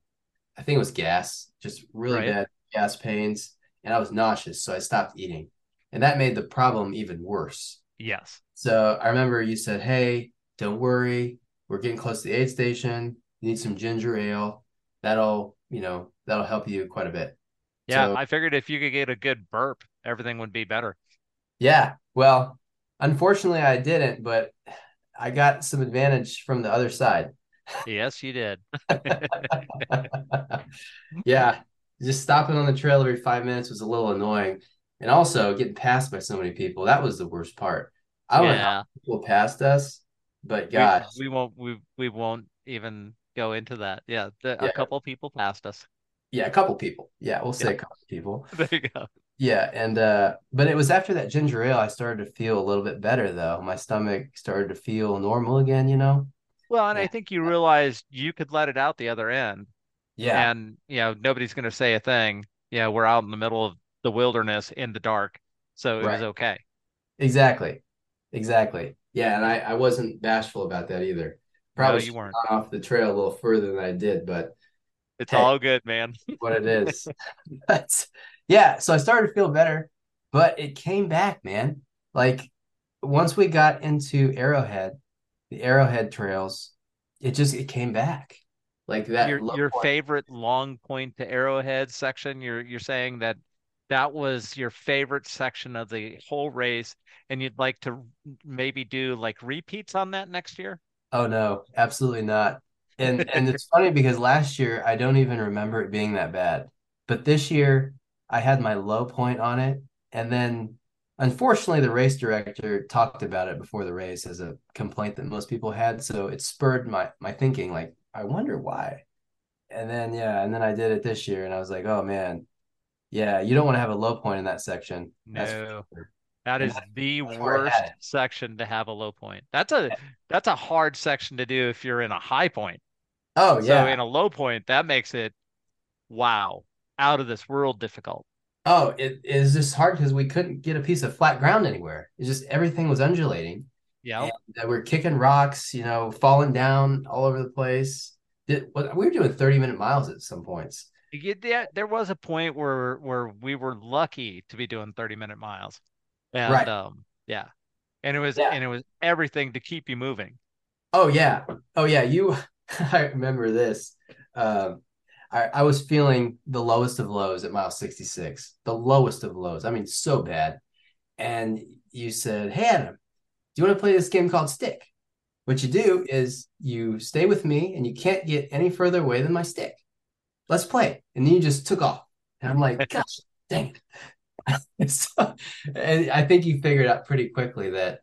I think it was gas, just really Right. bad gas pains. And I was nauseous. So I stopped eating. And that made the problem even worse. Yes. So I remember you said, Hey, don't worry. We're getting close to the aid station. You need some ginger ale. That'll, you know, that'll help you quite a bit. Yeah, So I figured if you could get a good burp, everything would be better. yeah, well, unfortunately I didn't, but I got some advantage from the other side. Yes, you did. Yeah, just stopping on the trail every five minutes was a little annoying. And also getting passed by so many people, that was the worst part. I don't know how people passed us, but We gosh, we won't we we won't even go into that. Yeah, the, a couple people passed us. yeah, a couple people. Yeah, we'll say Yeah, a couple people. there you go. Yeah, and uh but it was after that ginger ale I started to feel a little bit better though. My stomach started to feel normal again, you know? Well, and I think you realized you could let it out the other end, Yeah, and you know nobody's going to say a thing. Yeah, we're out in the middle of the wilderness in the dark, so it was okay. Exactly. Exactly. Yeah, and I I wasn't bashful about that either. No, Probably you weren't. off the trail a little further than I did, but It's hey, all good, man. what it is. But yeah, so I started to feel better, but it came back, man. Like once we got into Arrowhead, the Arrowhead trails, it just it came back. Like that Your your point. favorite long point to Arrowhead section, you're you're saying that that was your favorite section of the whole race, and you'd like to maybe do like repeats on that next year? Oh no, absolutely not. And and it's funny because last year I don't even remember it being that bad. But this year I had my low point on it. And then unfortunately the race director talked about it before the race as a complaint that most people had. So it spurred my my thinking like, I wonder why. And then yeah, and then I did it this year and I was like, oh man, yeah, you don't want to have a low point in that section. No. sure. That that's, the that's where I had worst section to have a low point. That's a that's a hard section to do if you're in a high point. Oh yeah. So in a low point, that makes it wow, out of this world difficult. Oh, it is just hard because we couldn't get a piece of flat ground anywhere. It's just everything was undulating, and Yep. uh, we're kicking rocks, you know, falling down all over the place. Did, we were doing 30 minute miles at some points. You, there, was a point where where we were lucky to be doing 30 minute miles. And Right. um yeah. And it was Yeah. and it was everything to keep you moving. Oh yeah. Oh yeah. You, I remember this. Um, I, I was feeling the lowest of lows at mile 66, the lowest of lows. I mean, so bad. And you said, Hey, Adam, do you want to play this game called Stick? What you do is you stay with me and you can't get any further away than my stick. Let's play. And then you just took off. And I'm like, gosh, dang it. so, and I think you figured out pretty quickly that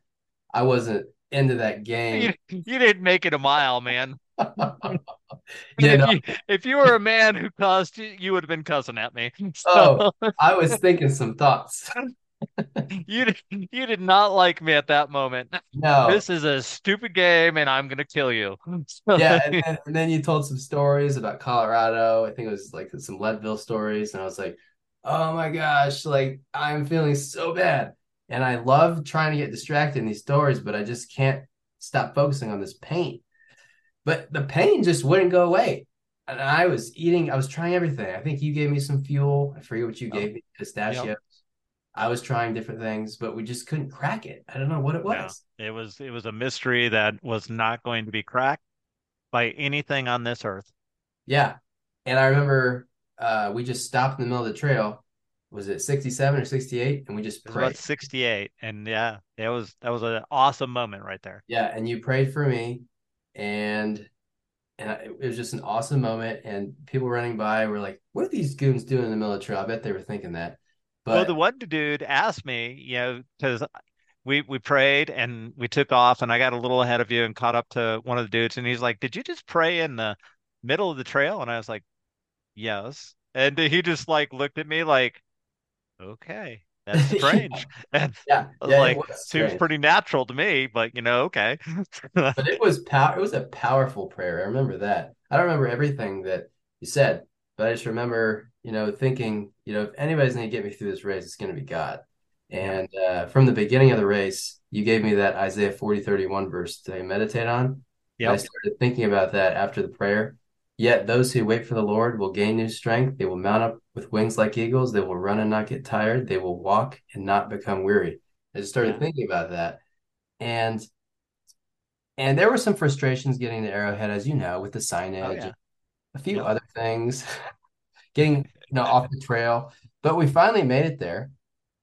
I wasn't into that You, game. you didn't make it a mile, man. You if you if you were a man who caused you, you would have been cussing at me. oh, I was thinking some thoughts. you did, you did not like me at that moment. No. This is a stupid game and I'm gonna kill you. So, Yeah, and then, and then you told some stories about Colorado. I think it was like some Leadville stories, and I was like, "Oh my gosh, like I'm feeling so bad." And I love trying to get distracted in these stories, but I just can't stop focusing on this pain. But the pain just wouldn't go away. And I was eating, I was trying everything. I think you gave me some fuel. I forget what you oh, gave me, yep. I was trying different things, but we just couldn't crack it. I don't know what it was. it was it was a mystery that was not going to be cracked by anything on this earth. Yeah. And I remember uh, we just stopped in the middle of the trail. Was it 67 or 68? And we just prayed. 68, and yeah, it was that was an awesome moment right there. Yeah. And you prayed for me. And and it was just an awesome moment. And people running by were like, what are these goons doing in the middle of the trail? I bet they were thinking that. Well, the one dude asked me, you know, because we we prayed and we took off, and I got a little ahead of you and caught up to one of the dudes, and he's like, "Did you just pray in the middle of the trail?" And I was like, "Yes." And he just like looked at me like, "Okay, that's yeah, strange." And yeah, yeah, like, "Seems strange. pretty natural to me, but you know, okay." But it was power. It was a powerful prayer. I remember that. I don't remember everything that you said, but I just remember, you know, thinking, you know, if anybody's going to get me through this race, it's going to be God. And uh, from the beginning of the race, you gave me that Isaiah 40 31 verse to meditate on. Yeah. I started thinking about that after the prayer. Yet those who wait for the Lord will gain new strength. They will mount up with wings like eagles. They will run and not get tired. They will walk and not become weary. I just started yeah, thinking about that. And and there were some frustrations getting to Arrowhead, as you know, with the oh signage yeah, a few yep. other things, getting, you know, off the trail. But we finally made it there.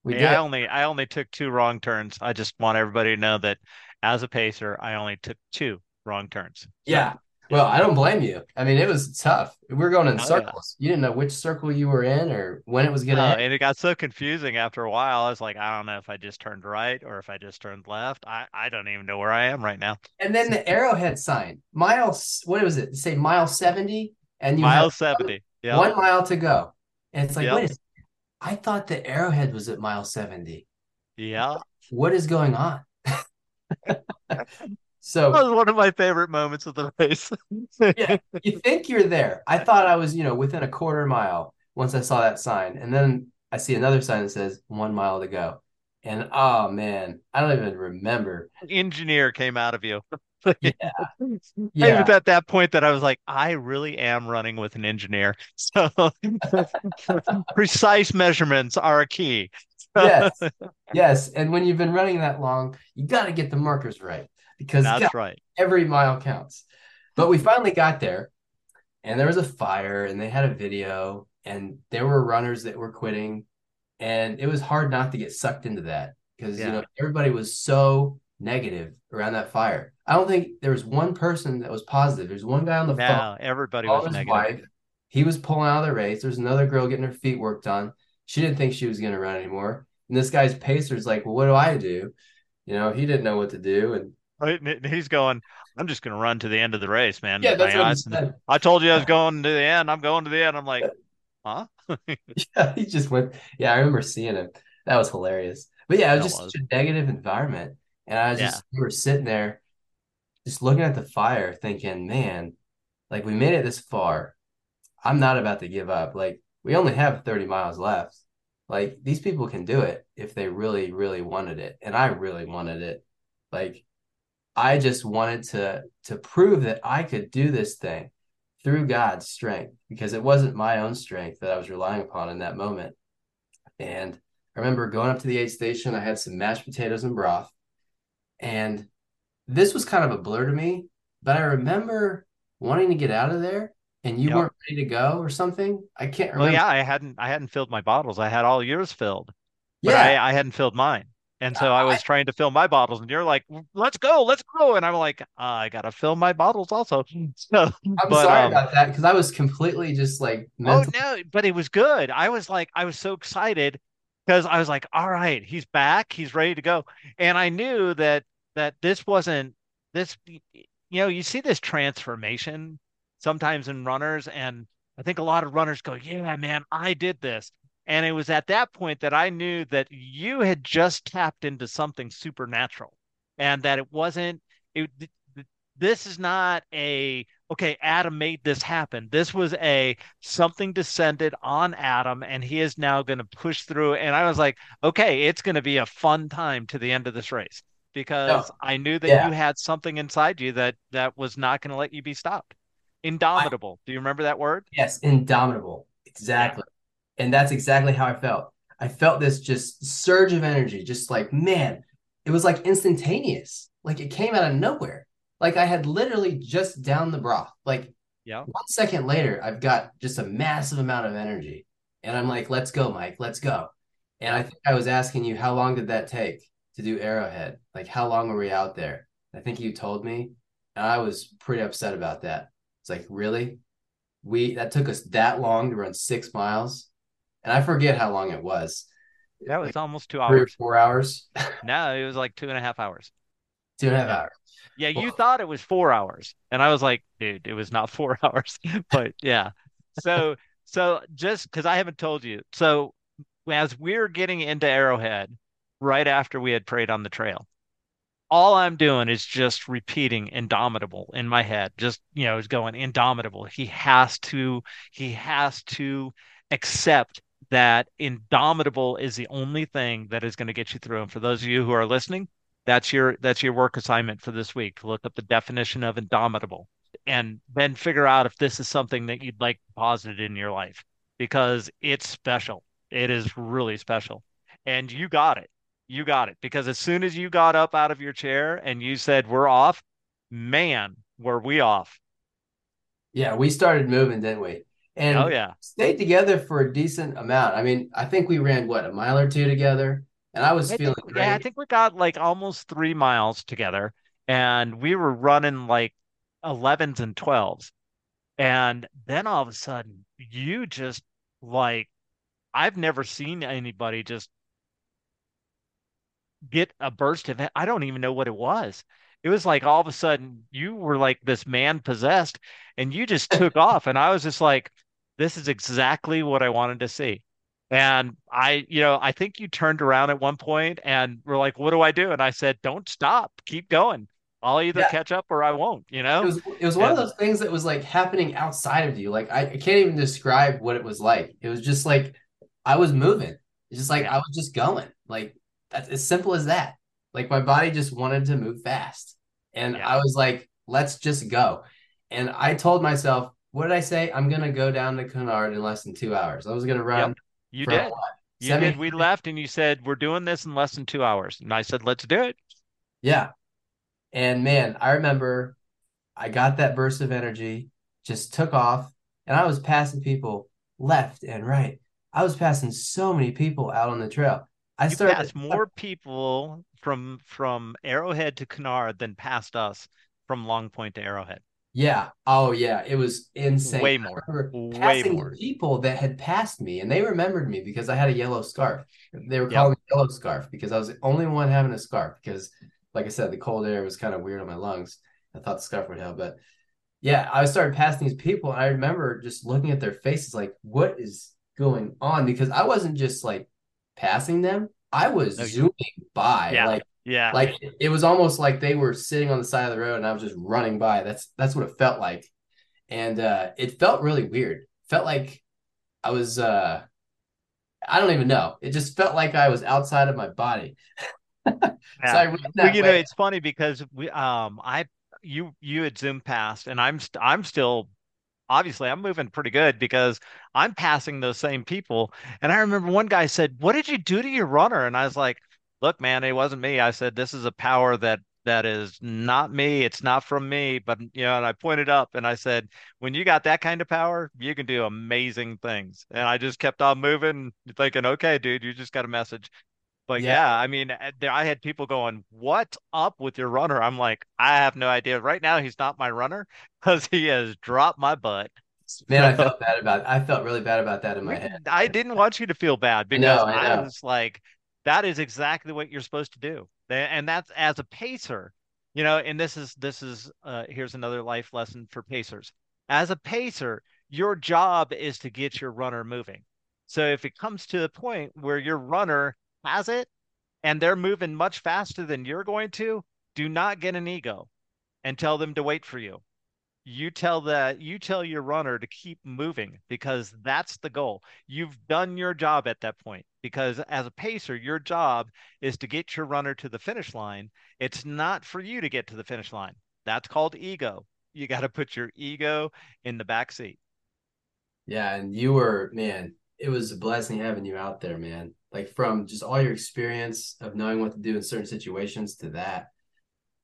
We Hey, I only I only took two wrong turns. I just want everybody to know that as a pacer, I only took two wrong turns. So, Yeah. Yeah. Well, I don't blame you. I mean, it was tough. We were going in Oh yeah. circles. You didn't know which circle you were in or when it was going to end. and it got so confusing after a while. I was like, I don't know if I just turned right or if I just turned left. I I don't even know where I am right now. And then the Arrowhead sign, miles, what was it? Say mile 70, and you Mile 70. Yep. one mile to go. And it's like, Yep. wait a second. I thought the Arrowhead was at mile 70. Yeah. What is going on? That So was one of my favorite moments of the race. Yeah, you think you're there. I thought I was, you know, within a quarter mile once I saw that sign. And then I see another sign that says one mile to go. And oh man, I don't even remember. Engineer came out of you. Yeah, It was at that point that I was like, I really am running with an engineer. So precise measurements are a key. yes, yes. And when you've been running that long, you got to get the markers right because That's God, right. every mile counts. But we finally got there, and there was a fire, and they had a video, and there were runners that were quitting, and it was hard not to get sucked into that because Yeah. you know everybody was so negative around that fire. I don't think there was one person that was positive. There's one guy on the phone No, everybody was his negative. wife. He was pulling out of the race. There's another girl getting her feet worked on. She didn't think she was going to run anymore. And this guy's pacer's like, well, what do I do? You know, he didn't know what to do. And and He's going, I'm just going to run to the end of the race, man. yeah, that's I, what I-. I told you I was going to the end. I'm going to the end. I'm like, huh? Yeah, he just went. Yeah, I remember seeing him. That was hilarious. But yeah, it was That just was. such a negative environment. And I was Yeah. just, we were sitting there, just looking at the fire, thinking, man, like we made it this far. I'm not about to give up. Like we only have 30 miles left. Like these people can do it if they really, really wanted it. And I really wanted it. Like I just wanted to to prove that I could do this thing through God's strength because it wasn't my own strength that I was relying upon in that moment. And I remember going up to the aid station, I had some mashed potatoes and broth. And this was kind of a blur to me, but I remember wanting to get out of there and you Yep. weren't ready to go or something. I can't remember. Well, yeah, I hadn't I hadn't filled my bottles. I had all yours filled, but Yeah. I, I hadn't filled mine. And so I was trying to fill my bottles, and you're like, "Let's go, let's go!" And I'm like, uh, "I gotta fill my bottles also." So, I'm but sorry um, about that because I was completely just like oh no, but it was good. I was like, I was so excited because I was like, "All right, he's back, he's ready to go," and I knew that that this wasn't this. You know, you see this transformation sometimes in runners, and I think a lot of runners go, "Yeah, man, I did this." And it was at that point that I knew that you had just tapped into something supernatural and that it wasn't, it, th- th- this is not a, okay, Adam made this happen. This was a something descended on Adam and he is now going to push through. And I was like, okay, it's going to be a fun time to the end of this race because I knew that yeah. you had something inside you that that was not going to let you be stopped. Indomitable. Do you remember that word? Yes, indomitable. Exactly. And that's exactly how I felt. I felt this just surge of energy, just like, man, it was like instantaneous. Like it came out of nowhere. Like I had literally just down the broth. Like Yeah. one second later, I've got just a massive amount of energy. And I'm like, let's go, Mike, let's go. And I think I was asking you, how long did that take to do Arrowhead? Like, how long were we out there? I think you told me. And I was pretty upset about that. It's like, really? We that took us that long to run six miles. And I forget how long it was. That was almost two Three or hours. four hours, No, it was like two and a half hours. two and a half Yeah. hours. Yeah, you Well- thought it was four hours. And I was like, dude, it was not four hours. But yeah. So so just because I haven't told you. So as we're getting into Arrowhead, right after we had prayed on the trail, all I'm doing is just repeating indomitable in my head. Just, you know, is going indomitable. He has to, he has to accept that indomitable is the only thing that is going to get you through. And for those of you who are listening, that's your that's your work assignment for this week. to Look up the definition of indomitable and then figure out if this is something that you'd like deposited in your life because it's special. It is really special. And you got it. You got it. Because as soon as you got up out of your chair and you said, We're off, man, were we off. Yeah, we started moving, didn't we? And Oh, yeah. stayed together for a decent amount. I mean, I think we ran what, a mile or two together, and I was I feeling think, yeah, I think we got like almost three miles together and we were running like 11s and 12s. And then all of a sudden, you just like, I've never seen anybody just get a burst of, it. I don't even know what it was. It was like all of a sudden you were like this man possessed and you just took off. And I was just like, this is exactly what I wanted to see. And I, you know, I think you turned around at one point and were like, what do I do? And I said, don't stop, keep going. I'll either Yeah. catch up or I won't, you It know? was it was one of those things that was like happening outside of you. Like I, I can't even describe what it was like. It was just like I was moving. It's just like Yeah. I was just going. Like that's as simple as that. Like my body just wanted to move fast. And Yeah. I was like, let's just go. And I told myself, what did I say? I'm gonna go down to Cunard in less than two hours. I was gonna run You did. You Semi- did. We left and you said, we're doing this in less than two hours. And I said, let's do it. Yeah. And man, I remember I got that burst of energy, just took off, and I was passing people left and right. I was passing so many people out on the trail. I you started passed more people from from Arrowhead to Cunard than passed us from Long Point to Arrowhead. Yeah. Oh, yeah. It was insane. Way more. Way more. people that had passed me, and they remembered me because I had a yellow scarf. They were calling yep. me yellow scarf because I was the only one having a scarf. Because, like I said, the cold air was kind of weird on my lungs. I thought the scarf would help, but yeah, I started passing these people, and I remember just looking at their faces, like, what is going on? Because I wasn't just like passing them; I was no, zooming by. Yeah. Like yeah. Like it was almost like they were sitting on the side of the road and I was just running by. That's that's what it felt like. And uh it felt really weird. Felt like I was uh I don't even know. It just felt like I was outside of my body. so yeah. well, you way. know, it's funny because we um I you you had zoomed past and I'm st- I'm still obviously I'm moving pretty good because I'm passing those same people. And I remember one guy said, "What did you do to your runner?" And I was like, look, man, it wasn't me. I said, this is a power that that is not me. It's not from me. But you know, and I pointed up and I said, when you got that kind of power, you can do amazing things. And I just kept on moving, thinking, okay, dude, you just got a message. But yeah, yeah I mean, eh, I had people going, "What's up with your runner?" I'm like, I have no idea. Right now, he's not my runner because he has dropped my butt. Man, I felt bad about. It. I felt really bad about that in my head. I didn't want you to feel bad because I, know, I, know. I was like, that is exactly what you're supposed to do. And that's as a pacer you know and this is this is uh, here's another life lesson for pacers. As a pacer your job is to get your runner moving. So if it comes to the point where your runner has it and they're moving much faster than you're going to do not get an ego and tell them to wait for you you tell that you tell your runner to keep moving because that's the goal. You've done your job at that point because as a pacer your job is to get your runner to the finish line. It's not for you to get to the finish line. That's called ego. You got to put your ego in the back seat. Yeah and you were man it was a blessing having you out there man. Like from just all your experience of knowing what to do in certain situations to that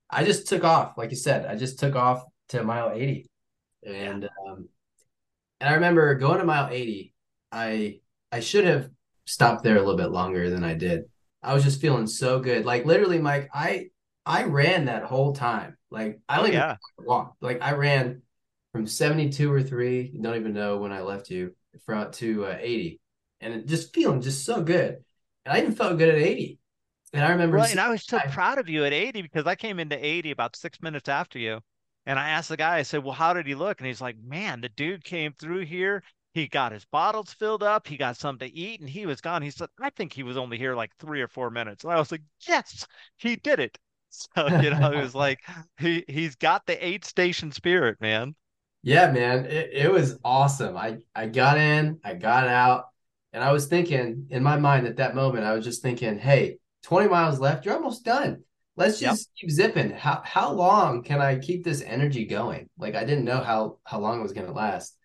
i just took off. Like you said i just took off to mile 80 and yeah. um and i remember going to mile 80 i i should have stopped there a little bit longer than i did. I was just feeling so good. Like literally mike i i ran that whole time. Like i oh, yeah. walk like i ran from 72 or 3 don't even know when i left you from to uh, 80 and just feeling just so good. And i even felt good at 80 and i remember well, and i was so I, proud of you at 80 because i came into 80 about six minutes after you and I asked the guy, I said, Well, how did he look? And he's like, Man, the dude came through here. He got his bottles filled up. He got something to eat and he was gone. He said, I think he was only here like three or four minutes. And I was like, Yes, he did it. So, you know, it was like he he's got the eight station spirit, man. Yeah, man. It, it was awesome. I, I got in, I got out, and I was thinking in my mind at that moment, I was just thinking, hey, 20 miles left, you're almost done let's just yep. keep zipping. How how long can I keep this energy going? Like I didn't know how how long it was gonna last.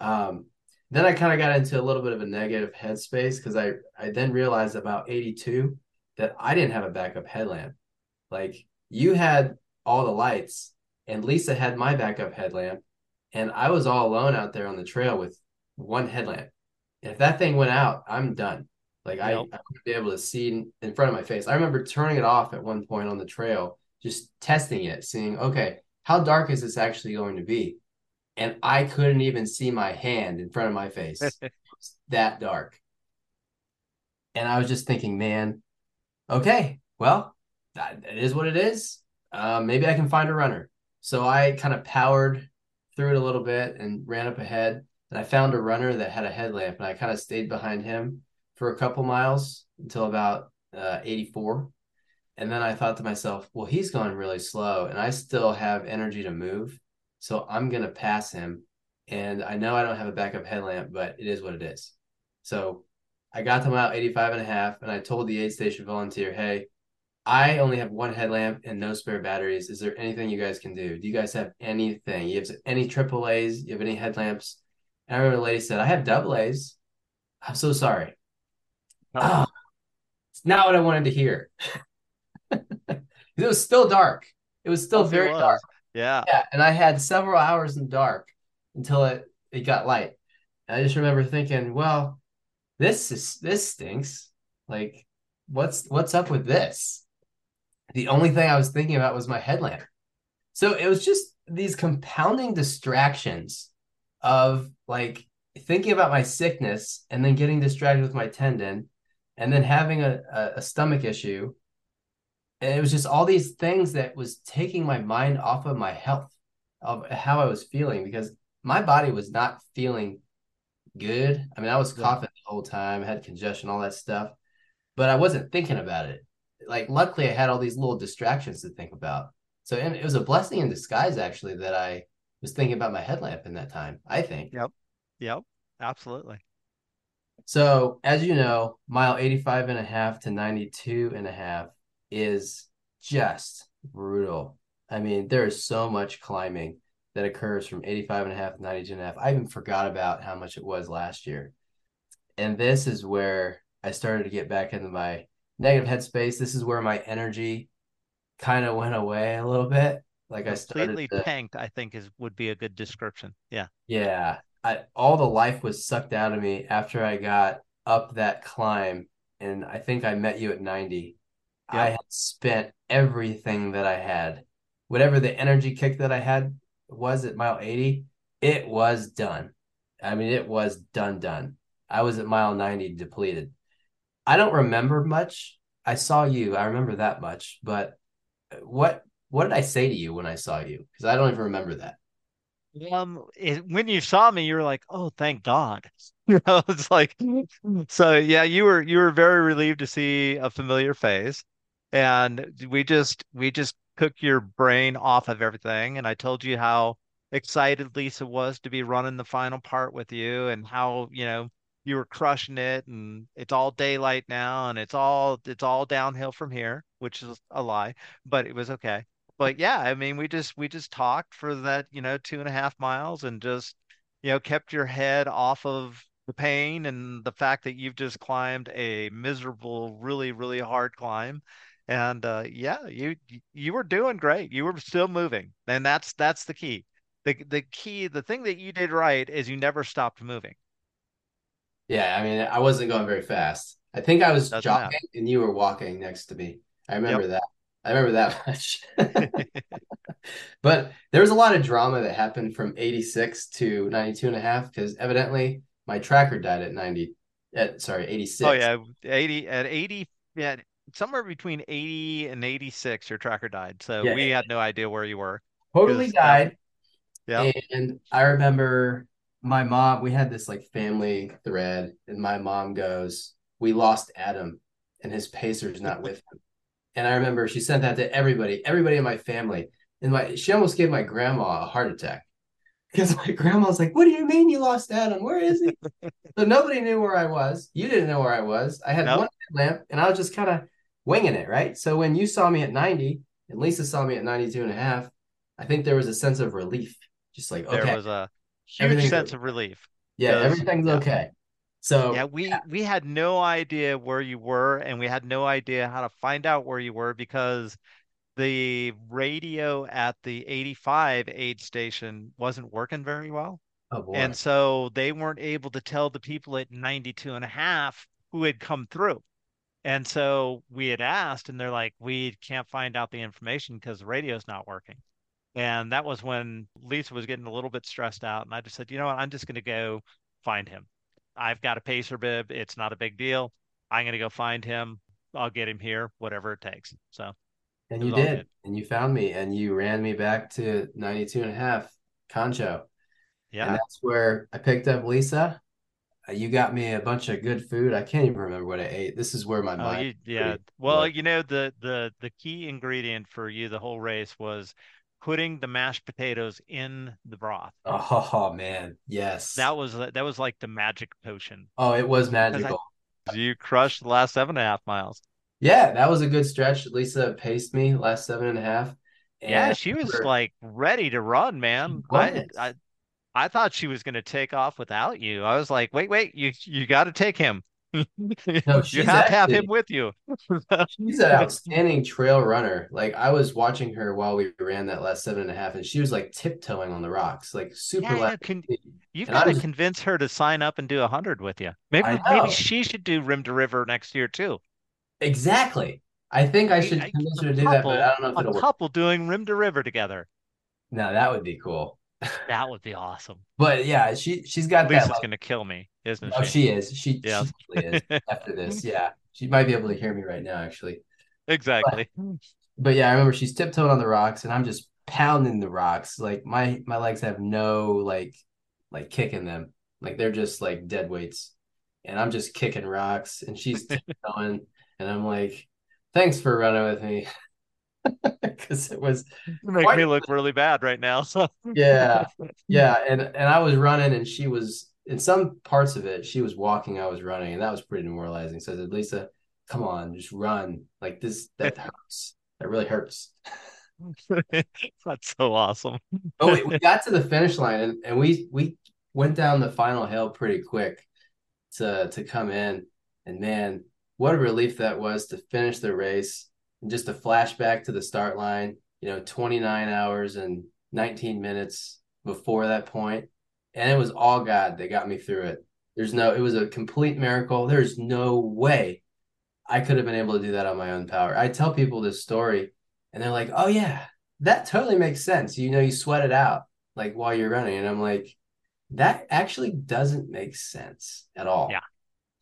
Um, then I kind of got into a little bit of a negative headspace because I I then realized about 82 that I didn't have a backup headlamp. Like you had all the lights and Lisa had my backup headlamp and I was all alone out there on the trail with one headlamp. if that thing went out, I'm done. Like I, I wouldn't be able to see in, front of my face. I remember turning it off at one point on the trail, just testing it, seeing, okay, how dark is this actually going to be? And I couldn't even see my hand in front of my face. that dark. And I was just thinking, man, okay, well, that, that is what it is. Uh, maybe I can find a runner. So I kind of powered through it a little bit and ran up ahead. And I found a runner that had a headlamp, and I kind of stayed behind him for a couple miles until about uh, 84. And then I thought to myself, well, he's going really slow and I still have energy to move. So I'm going to pass him. And I know I don't have a backup headlamp, but it is what it is. So I got to mile 85 and a half and I told the aid station volunteer, hey, I only have one headlamp and no spare batteries. Is there anything you guys can do? Do you guys have anything? You have any AAAs? You have any headlamps? And I remember the lady said, I have double A's. I'm so sorry. Oh, it's not what I wanted to hear. it was still dark. It was still Oh, very was. dark. Yeah. Yeah, and I had several hours in dark until it it got light. And I just remember thinking, well, this is this stinks. Like, what's what's up with this? The only thing I was thinking about was my headlamp. So it was just these compounding distractions of like thinking about my sickness and then getting distracted with my tendon and then having a, a, stomach issue. And it was just all these things that was taking my mind off of my health, of how I was feeling, because my body was not feeling good. I mean, I was Yeah. coughing the whole time, had congestion, all that stuff, but I wasn't thinking about it. Like, luckily, I had all these little distractions to think about. So, and it was a blessing in disguise, actually, that I was thinking about my headlamp in that time, I think. Yep. Yep. Absolutely. So, as you know, mile 85 and a half to 92 and a half is just brutal. I mean, there is so much climbing that occurs from 85 and a half to 92 and a half. I even forgot about how much it was last year. And this is where I started to get back into my negative headspace. This is where my energy kind of went away a little bit. Like I started Completely to, tanked, I think is would be a good description. Yeah. yeah, I all the life was sucked out of me after I got up that climb. And I think I met you at 90. I had spent everything that I had. Whatever the energy kick that I had was at mile 80, it was done. I mean, it was done, done. I was at mile 90 depleted. I don't remember much. I saw you. I remember that much. But uh, what what did I say to you when I saw you? Because I don't even remember that. Um, it, when you saw me, you were like, "Oh, thank God." You know, it's like, so yeah, you were you were very relieved to see a familiar face, and we just we just took your brain off of everything, and I told you how excited Lisa was to be running the final part with you, and how, you know, you were crushing it, and it's all daylight now, and it's all it's all downhill from here, which is a lie, but it was okay. But yeah, I mean, we just we just talked for that, you know, two and a half miles and just, you know, kept your head off of the pain and the fact that you've just climbed a miserable, really, really hard climb. And uh, yeah, you you were doing great. You were still moving, and that's that's the key. The the key, the thing that you did right is you never stopped moving. Yeah, I mean, I wasn't going very fast. I think I was Doesn't jogging and you were walking next to me. I Yep. remember that. I remember that much. But there was a lot of drama that happened from 86 to 92 and a half because evidently my tracker died at 90 at sorry, 86 Oh yeah, 80 at 80, yeah, somewhere between 80 and 86, your tracker died. So Yeah, we it had no idea where you were totally died. yeah. And I remember my mom, we had this like family thread, and my mom goes, We lost Adam and his pacer's not with him. And I remember she sent that to everybody, everybody in my family. And my she almost gave my grandma a heart attack because my grandma was like, What do you mean you lost Adam? Where is he? So nobody knew where I was. You didn't know where I was. I had Nope. one lamp and I was just kind of winging it, right? So when you saw me at 90 and Lisa saw me at 92 and a half, I think there was a sense of relief. Just like, There was a huge sense of relief yeah, everything's yeah. okay. Yeah, So we we had no idea where you were and we had no idea how to find out where you were because the radio at the 85 aid station wasn't working very well. oh boy. And so they weren't able to tell the people at 92 and a half who had come through. And so we had asked, and they're like, we can't find out the information because the radio's not working. And that was when Lisa was getting a little bit stressed out. And I just said, you know what? I'm just going to go find him. I've got a pacer bib. It's not a big deal. I'm going to go find him. I'll get him here, whatever it takes. So And you did. And you found me and you ran me back to 92 and a half Concho. And Yeah. that's where I picked up Lisa. Uh, You got me a bunch of good food. I can't even remember what I ate. This is where my Oh, you, yeah. Well, you know, the the the key ingredient for you the whole race was putting the mashed potatoes in the broth. Oh man, yes. That was that was like the magic potion Oh, it was because I magical. you crushed the last seven and a half miles. Yeah, that was a good stretch. Lisa paced me last seven and a half. Yeah, she was for, like ready to run, man. I. I I thought she was going to take off without you. I was like, wait, wait, you you got to take him. No, you she's have to have him with you. she's an outstanding trail runner. Like I was watching her while we ran that last seven and a half, and she was like tiptoeing on the rocks, like super Yeah, yeah. Can you've And got to convince her to sign up and do a hundred with you. Maybe maybe she should do Rim to River next year too. exactly. I think I I, should I, convince a her to do that, but I don't know if a it'll work. couple doing Rim to River together. No, that would be cool. That would be awesome. But yeah, she she's got that Lisa's like gonna kill me, isn't oh she? she is. She Yeah. she totally is after this. Yeah. She might be able to hear me right now, actually. Exactly. but yeah, I remember she's tiptoeing on the rocks and I'm just pounding the rocks. Like my my legs have no like like kick in them. Like they're just like dead weights. And I'm just kicking rocks and she's tiptoeing and I'm like, thanks for running with me. Because it was You make quite me look really bad right now. So yeah. Yeah, and and I was running, and she was in some parts of it. She was walking, I was running, and that was pretty demoralizing. So I said, Lisa, come on, just run. Like this, that hurts. That really hurts. that's so awesome. But we, we got to the finish line, and, and we we went down the final hill pretty quick to to come in. And man, what a relief that was to finish the race and just a flashback to the start line. You know, 29 hours and 19 minutes before that point, and it was all God that got me through it. There's no, it was a complete miracle. There's no way I could have been able to do that on my own power. I tell people this story, and they're like, "Oh yeah, that totally makes sense." You know, you sweat it out like while you're running, and I'm like, that actually doesn't make sense at all. Yeah.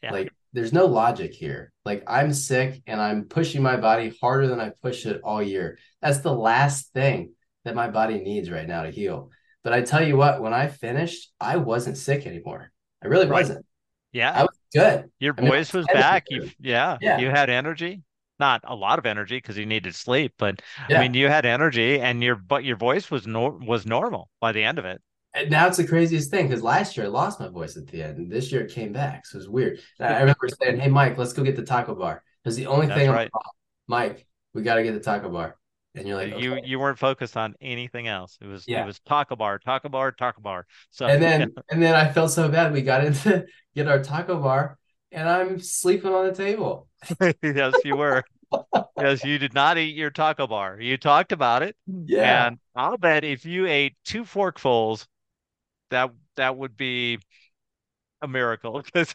Yeah. Like, there's no logic here. Like, I'm sick and I'm pushing my body harder than I pushed it all year. That's the last thing that my body needs right now to heal. But I tell you what, when I finished, I wasn't sick anymore. I really Right. wasn't. Yeah. I was good. Your I mean, voice was back. You yeah, Yeah. you had energy. Not a lot of energy because you needed sleep, but I mean you had energy and your but your voice was nor was normal by the end of it. And now it's the craziest thing because last year I lost my voice at the end, and this year it came back. So it was weird. And I remember saying, "Hey, Mike, let's go get the taco bar." Because the only That's thing right. Mike, we got to get the taco bar. And you're like, You okay. you weren't focused on anything else. It was yeah. it was taco bar, taco bar, taco bar. So And yeah, then and then I felt so bad. We got into get our taco bar, and I'm sleeping on the table. yes, you were. Yes, you did not eat your taco bar. You talked about it, Yeah. and I'll bet if you ate two forkfuls, that that would be a miracle because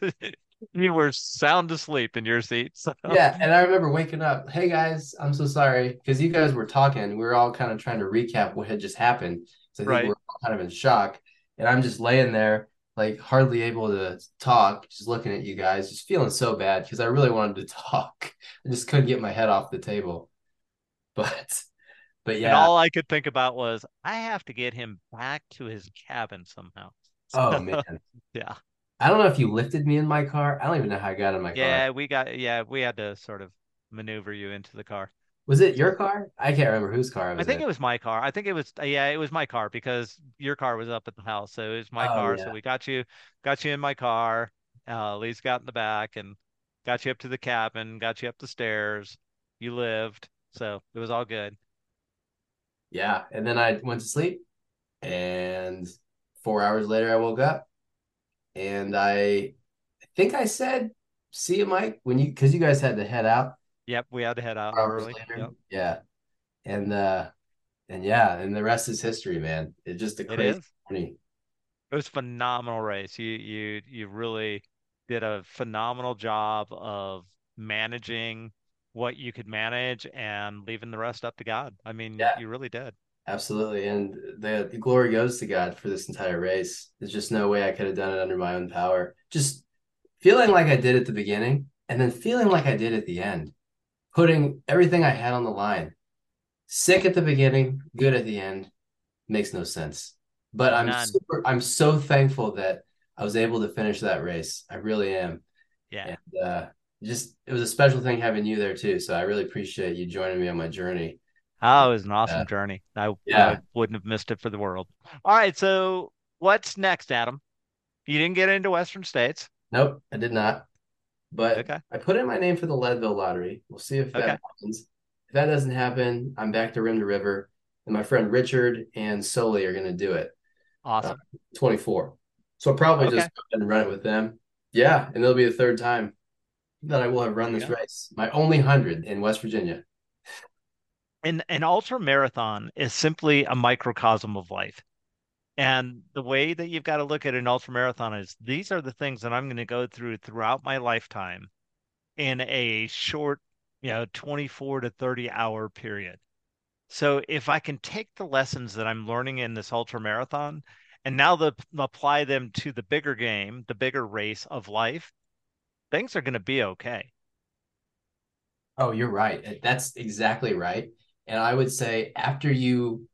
you were sound asleep in your seat. So Yeah, and I remember waking up. Hey guys, I'm so sorry because you guys were talking. We were all kind of trying to recap what had just happened. So I think we right. were all kind of in shock, and I'm just laying there, like hardly able to talk, just looking at you guys, just feeling so bad because I really wanted to talk. I just couldn't get my head off the table. But but And yeah. all I could think about was I have to get him back to his cabin somehow. Oh man. yeah. I don't know if you lifted me in my car. I don't even know how I got in my car. Yeah, we got yeah, we had to sort of maneuver you into the car. Was it your car? I can't remember whose car I I think in. it was my car. I think it was yeah, it was my car because your car was up at the house. So it was my Oh car. So we got you got you in my car. Uh Lise got in the back and got you up to the cabin, got you up the stairs. You lived. So it was all good. Yeah. And then I went to sleep and four hours later I woke up and I I think I said, see you, Mike, when you because you guys had to head out Yep, we had to head out hours early. later. Yep. Yeah. And uh and yeah, and the rest is history, man. It's just a It crazy journey. It was a phenomenal race. You you you really did a phenomenal job of managing what you could manage and leaving the rest up to God. I mean, Yeah, you really did. absolutely. And the, the glory goes to God for this entire race. There's just no way I could have done it under my own power. Just feeling like I did at the beginning and then feeling like I did at the end, putting everything I had on the line. Sick at the beginning, good at the end, makes no sense. But I'm None. super, I'm so thankful that I was able to finish that race. I really am. Yeah. And uh, just it was a special thing having you there too. So I really appreciate you joining me on my journey. Oh, it was an Uh, awesome journey. I I yeah. wouldn't have missed it for the world. All right, so what's next, Adam? You didn't get into Western States. Nope, I did not. But Okay. I put in my name for the Leadville lottery. We'll see if that Okay. happens. If that doesn't happen, I'm back to Rim to River, and my friend Richard and Soli are going to do it. Uh, Awesome. 24. So I'll probably Okay. just go ahead and run it with them. Yeah, and it'll be the third time. That I will have run this race. My only hundred in West Virginia. And an ultra marathon is simply a microcosm of life. And the way that you've got to look at an ultra marathon is these are the things that I'm going to go through throughout my lifetime in a short, you know, 24 to 30 hour period. So if I can take the lessons that I'm learning in this ultra marathon and now the, apply them to the bigger game, the bigger race of life, things are going to be okay. Oh, you're right. That's exactly right. And I would say after you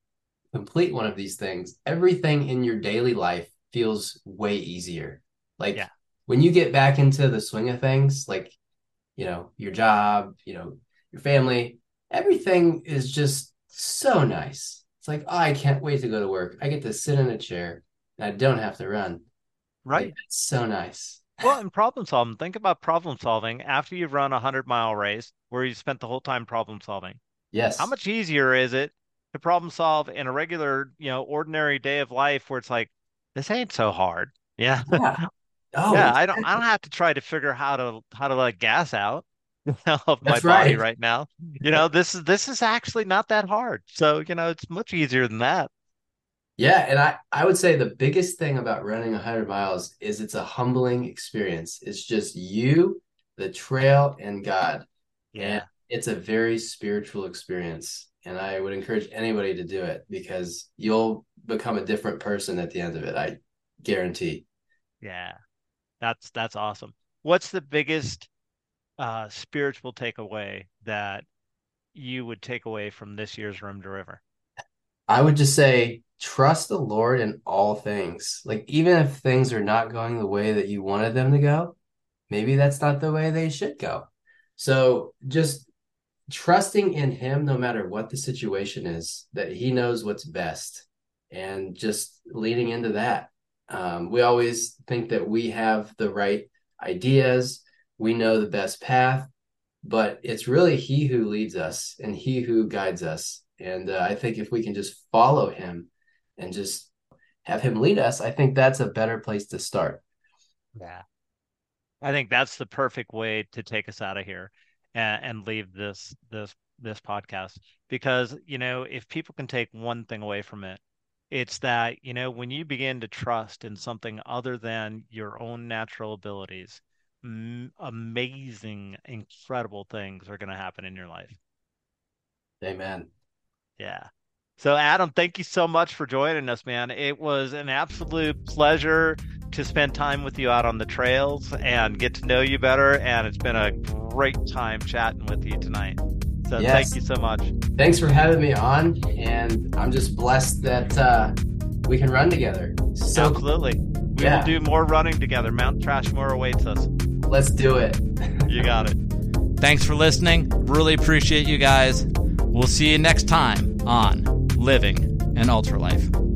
complete one of these things, everything in your daily life feels way easier. Like yeah. when you get back into the swing of things, like, you know, your job, you know, your family, everything is just so nice. It's like, oh, I can't wait to go to work. I get to sit in a chair and I don't have to run. Right. Like, it's so nice. Well, and problem solving. Think about problem solving after you've run a hundred mile race where you spent the whole time problem solving. Yes. How much easier is it to problem solve in a regular, you know, ordinary day of life where it's like, this ain't so hard. Yeah. Yeah. Oh, yeah. Exactly. I don't I don't have to try to figure how to how to let gas out of my That's body right. right now. You know, this is this is actually not that hard. So, you know, it's much easier than that. Yeah, and I I would say the biggest thing about running 100 miles is it's a humbling experience. It's just you, the trail, and God. Yeah. And it's a very spiritual experience and I would encourage anybody to do it because you'll become a different person at the end of it. I guarantee. Yeah, that's that's awesome. What's the biggest uh, spiritual takeaway that you would take away from this year's Rim to River? I would just say trust the Lord in all things. Like even if things are not going the way that you wanted them to go, maybe that's not the way they should go. So just trusting in him no matter what the situation is that he knows what's best and just leaning into that um, we always think that we have the right ideas we know the best path but it's really he who leads us and he who guides us and uh, i think if we can just follow him and just have him lead us i think that's a better place to start. Yeah. I think that's the perfect way to take us out of here and, and leave this this this podcast because you know if people can take one thing away from it it's that you know when you begin to trust in something other than your own natural abilities m- amazing incredible things are going to happen in your life. Amen. Yeah so adam thank you so much for joining us man it was an absolute pleasure to spend time with you out on the trails and get to know you better. And it's been a great time chatting with you tonight. So yes. thank you so much. Thanks for having me on. And I'm just blessed that uh, we can run together. So Absolutely. We yeah. will do more running together. Mount Trashmore awaits us. Let's do it. you got it. Thanks for listening. Really appreciate you guys. We'll see you next time on Living an Ultra Life.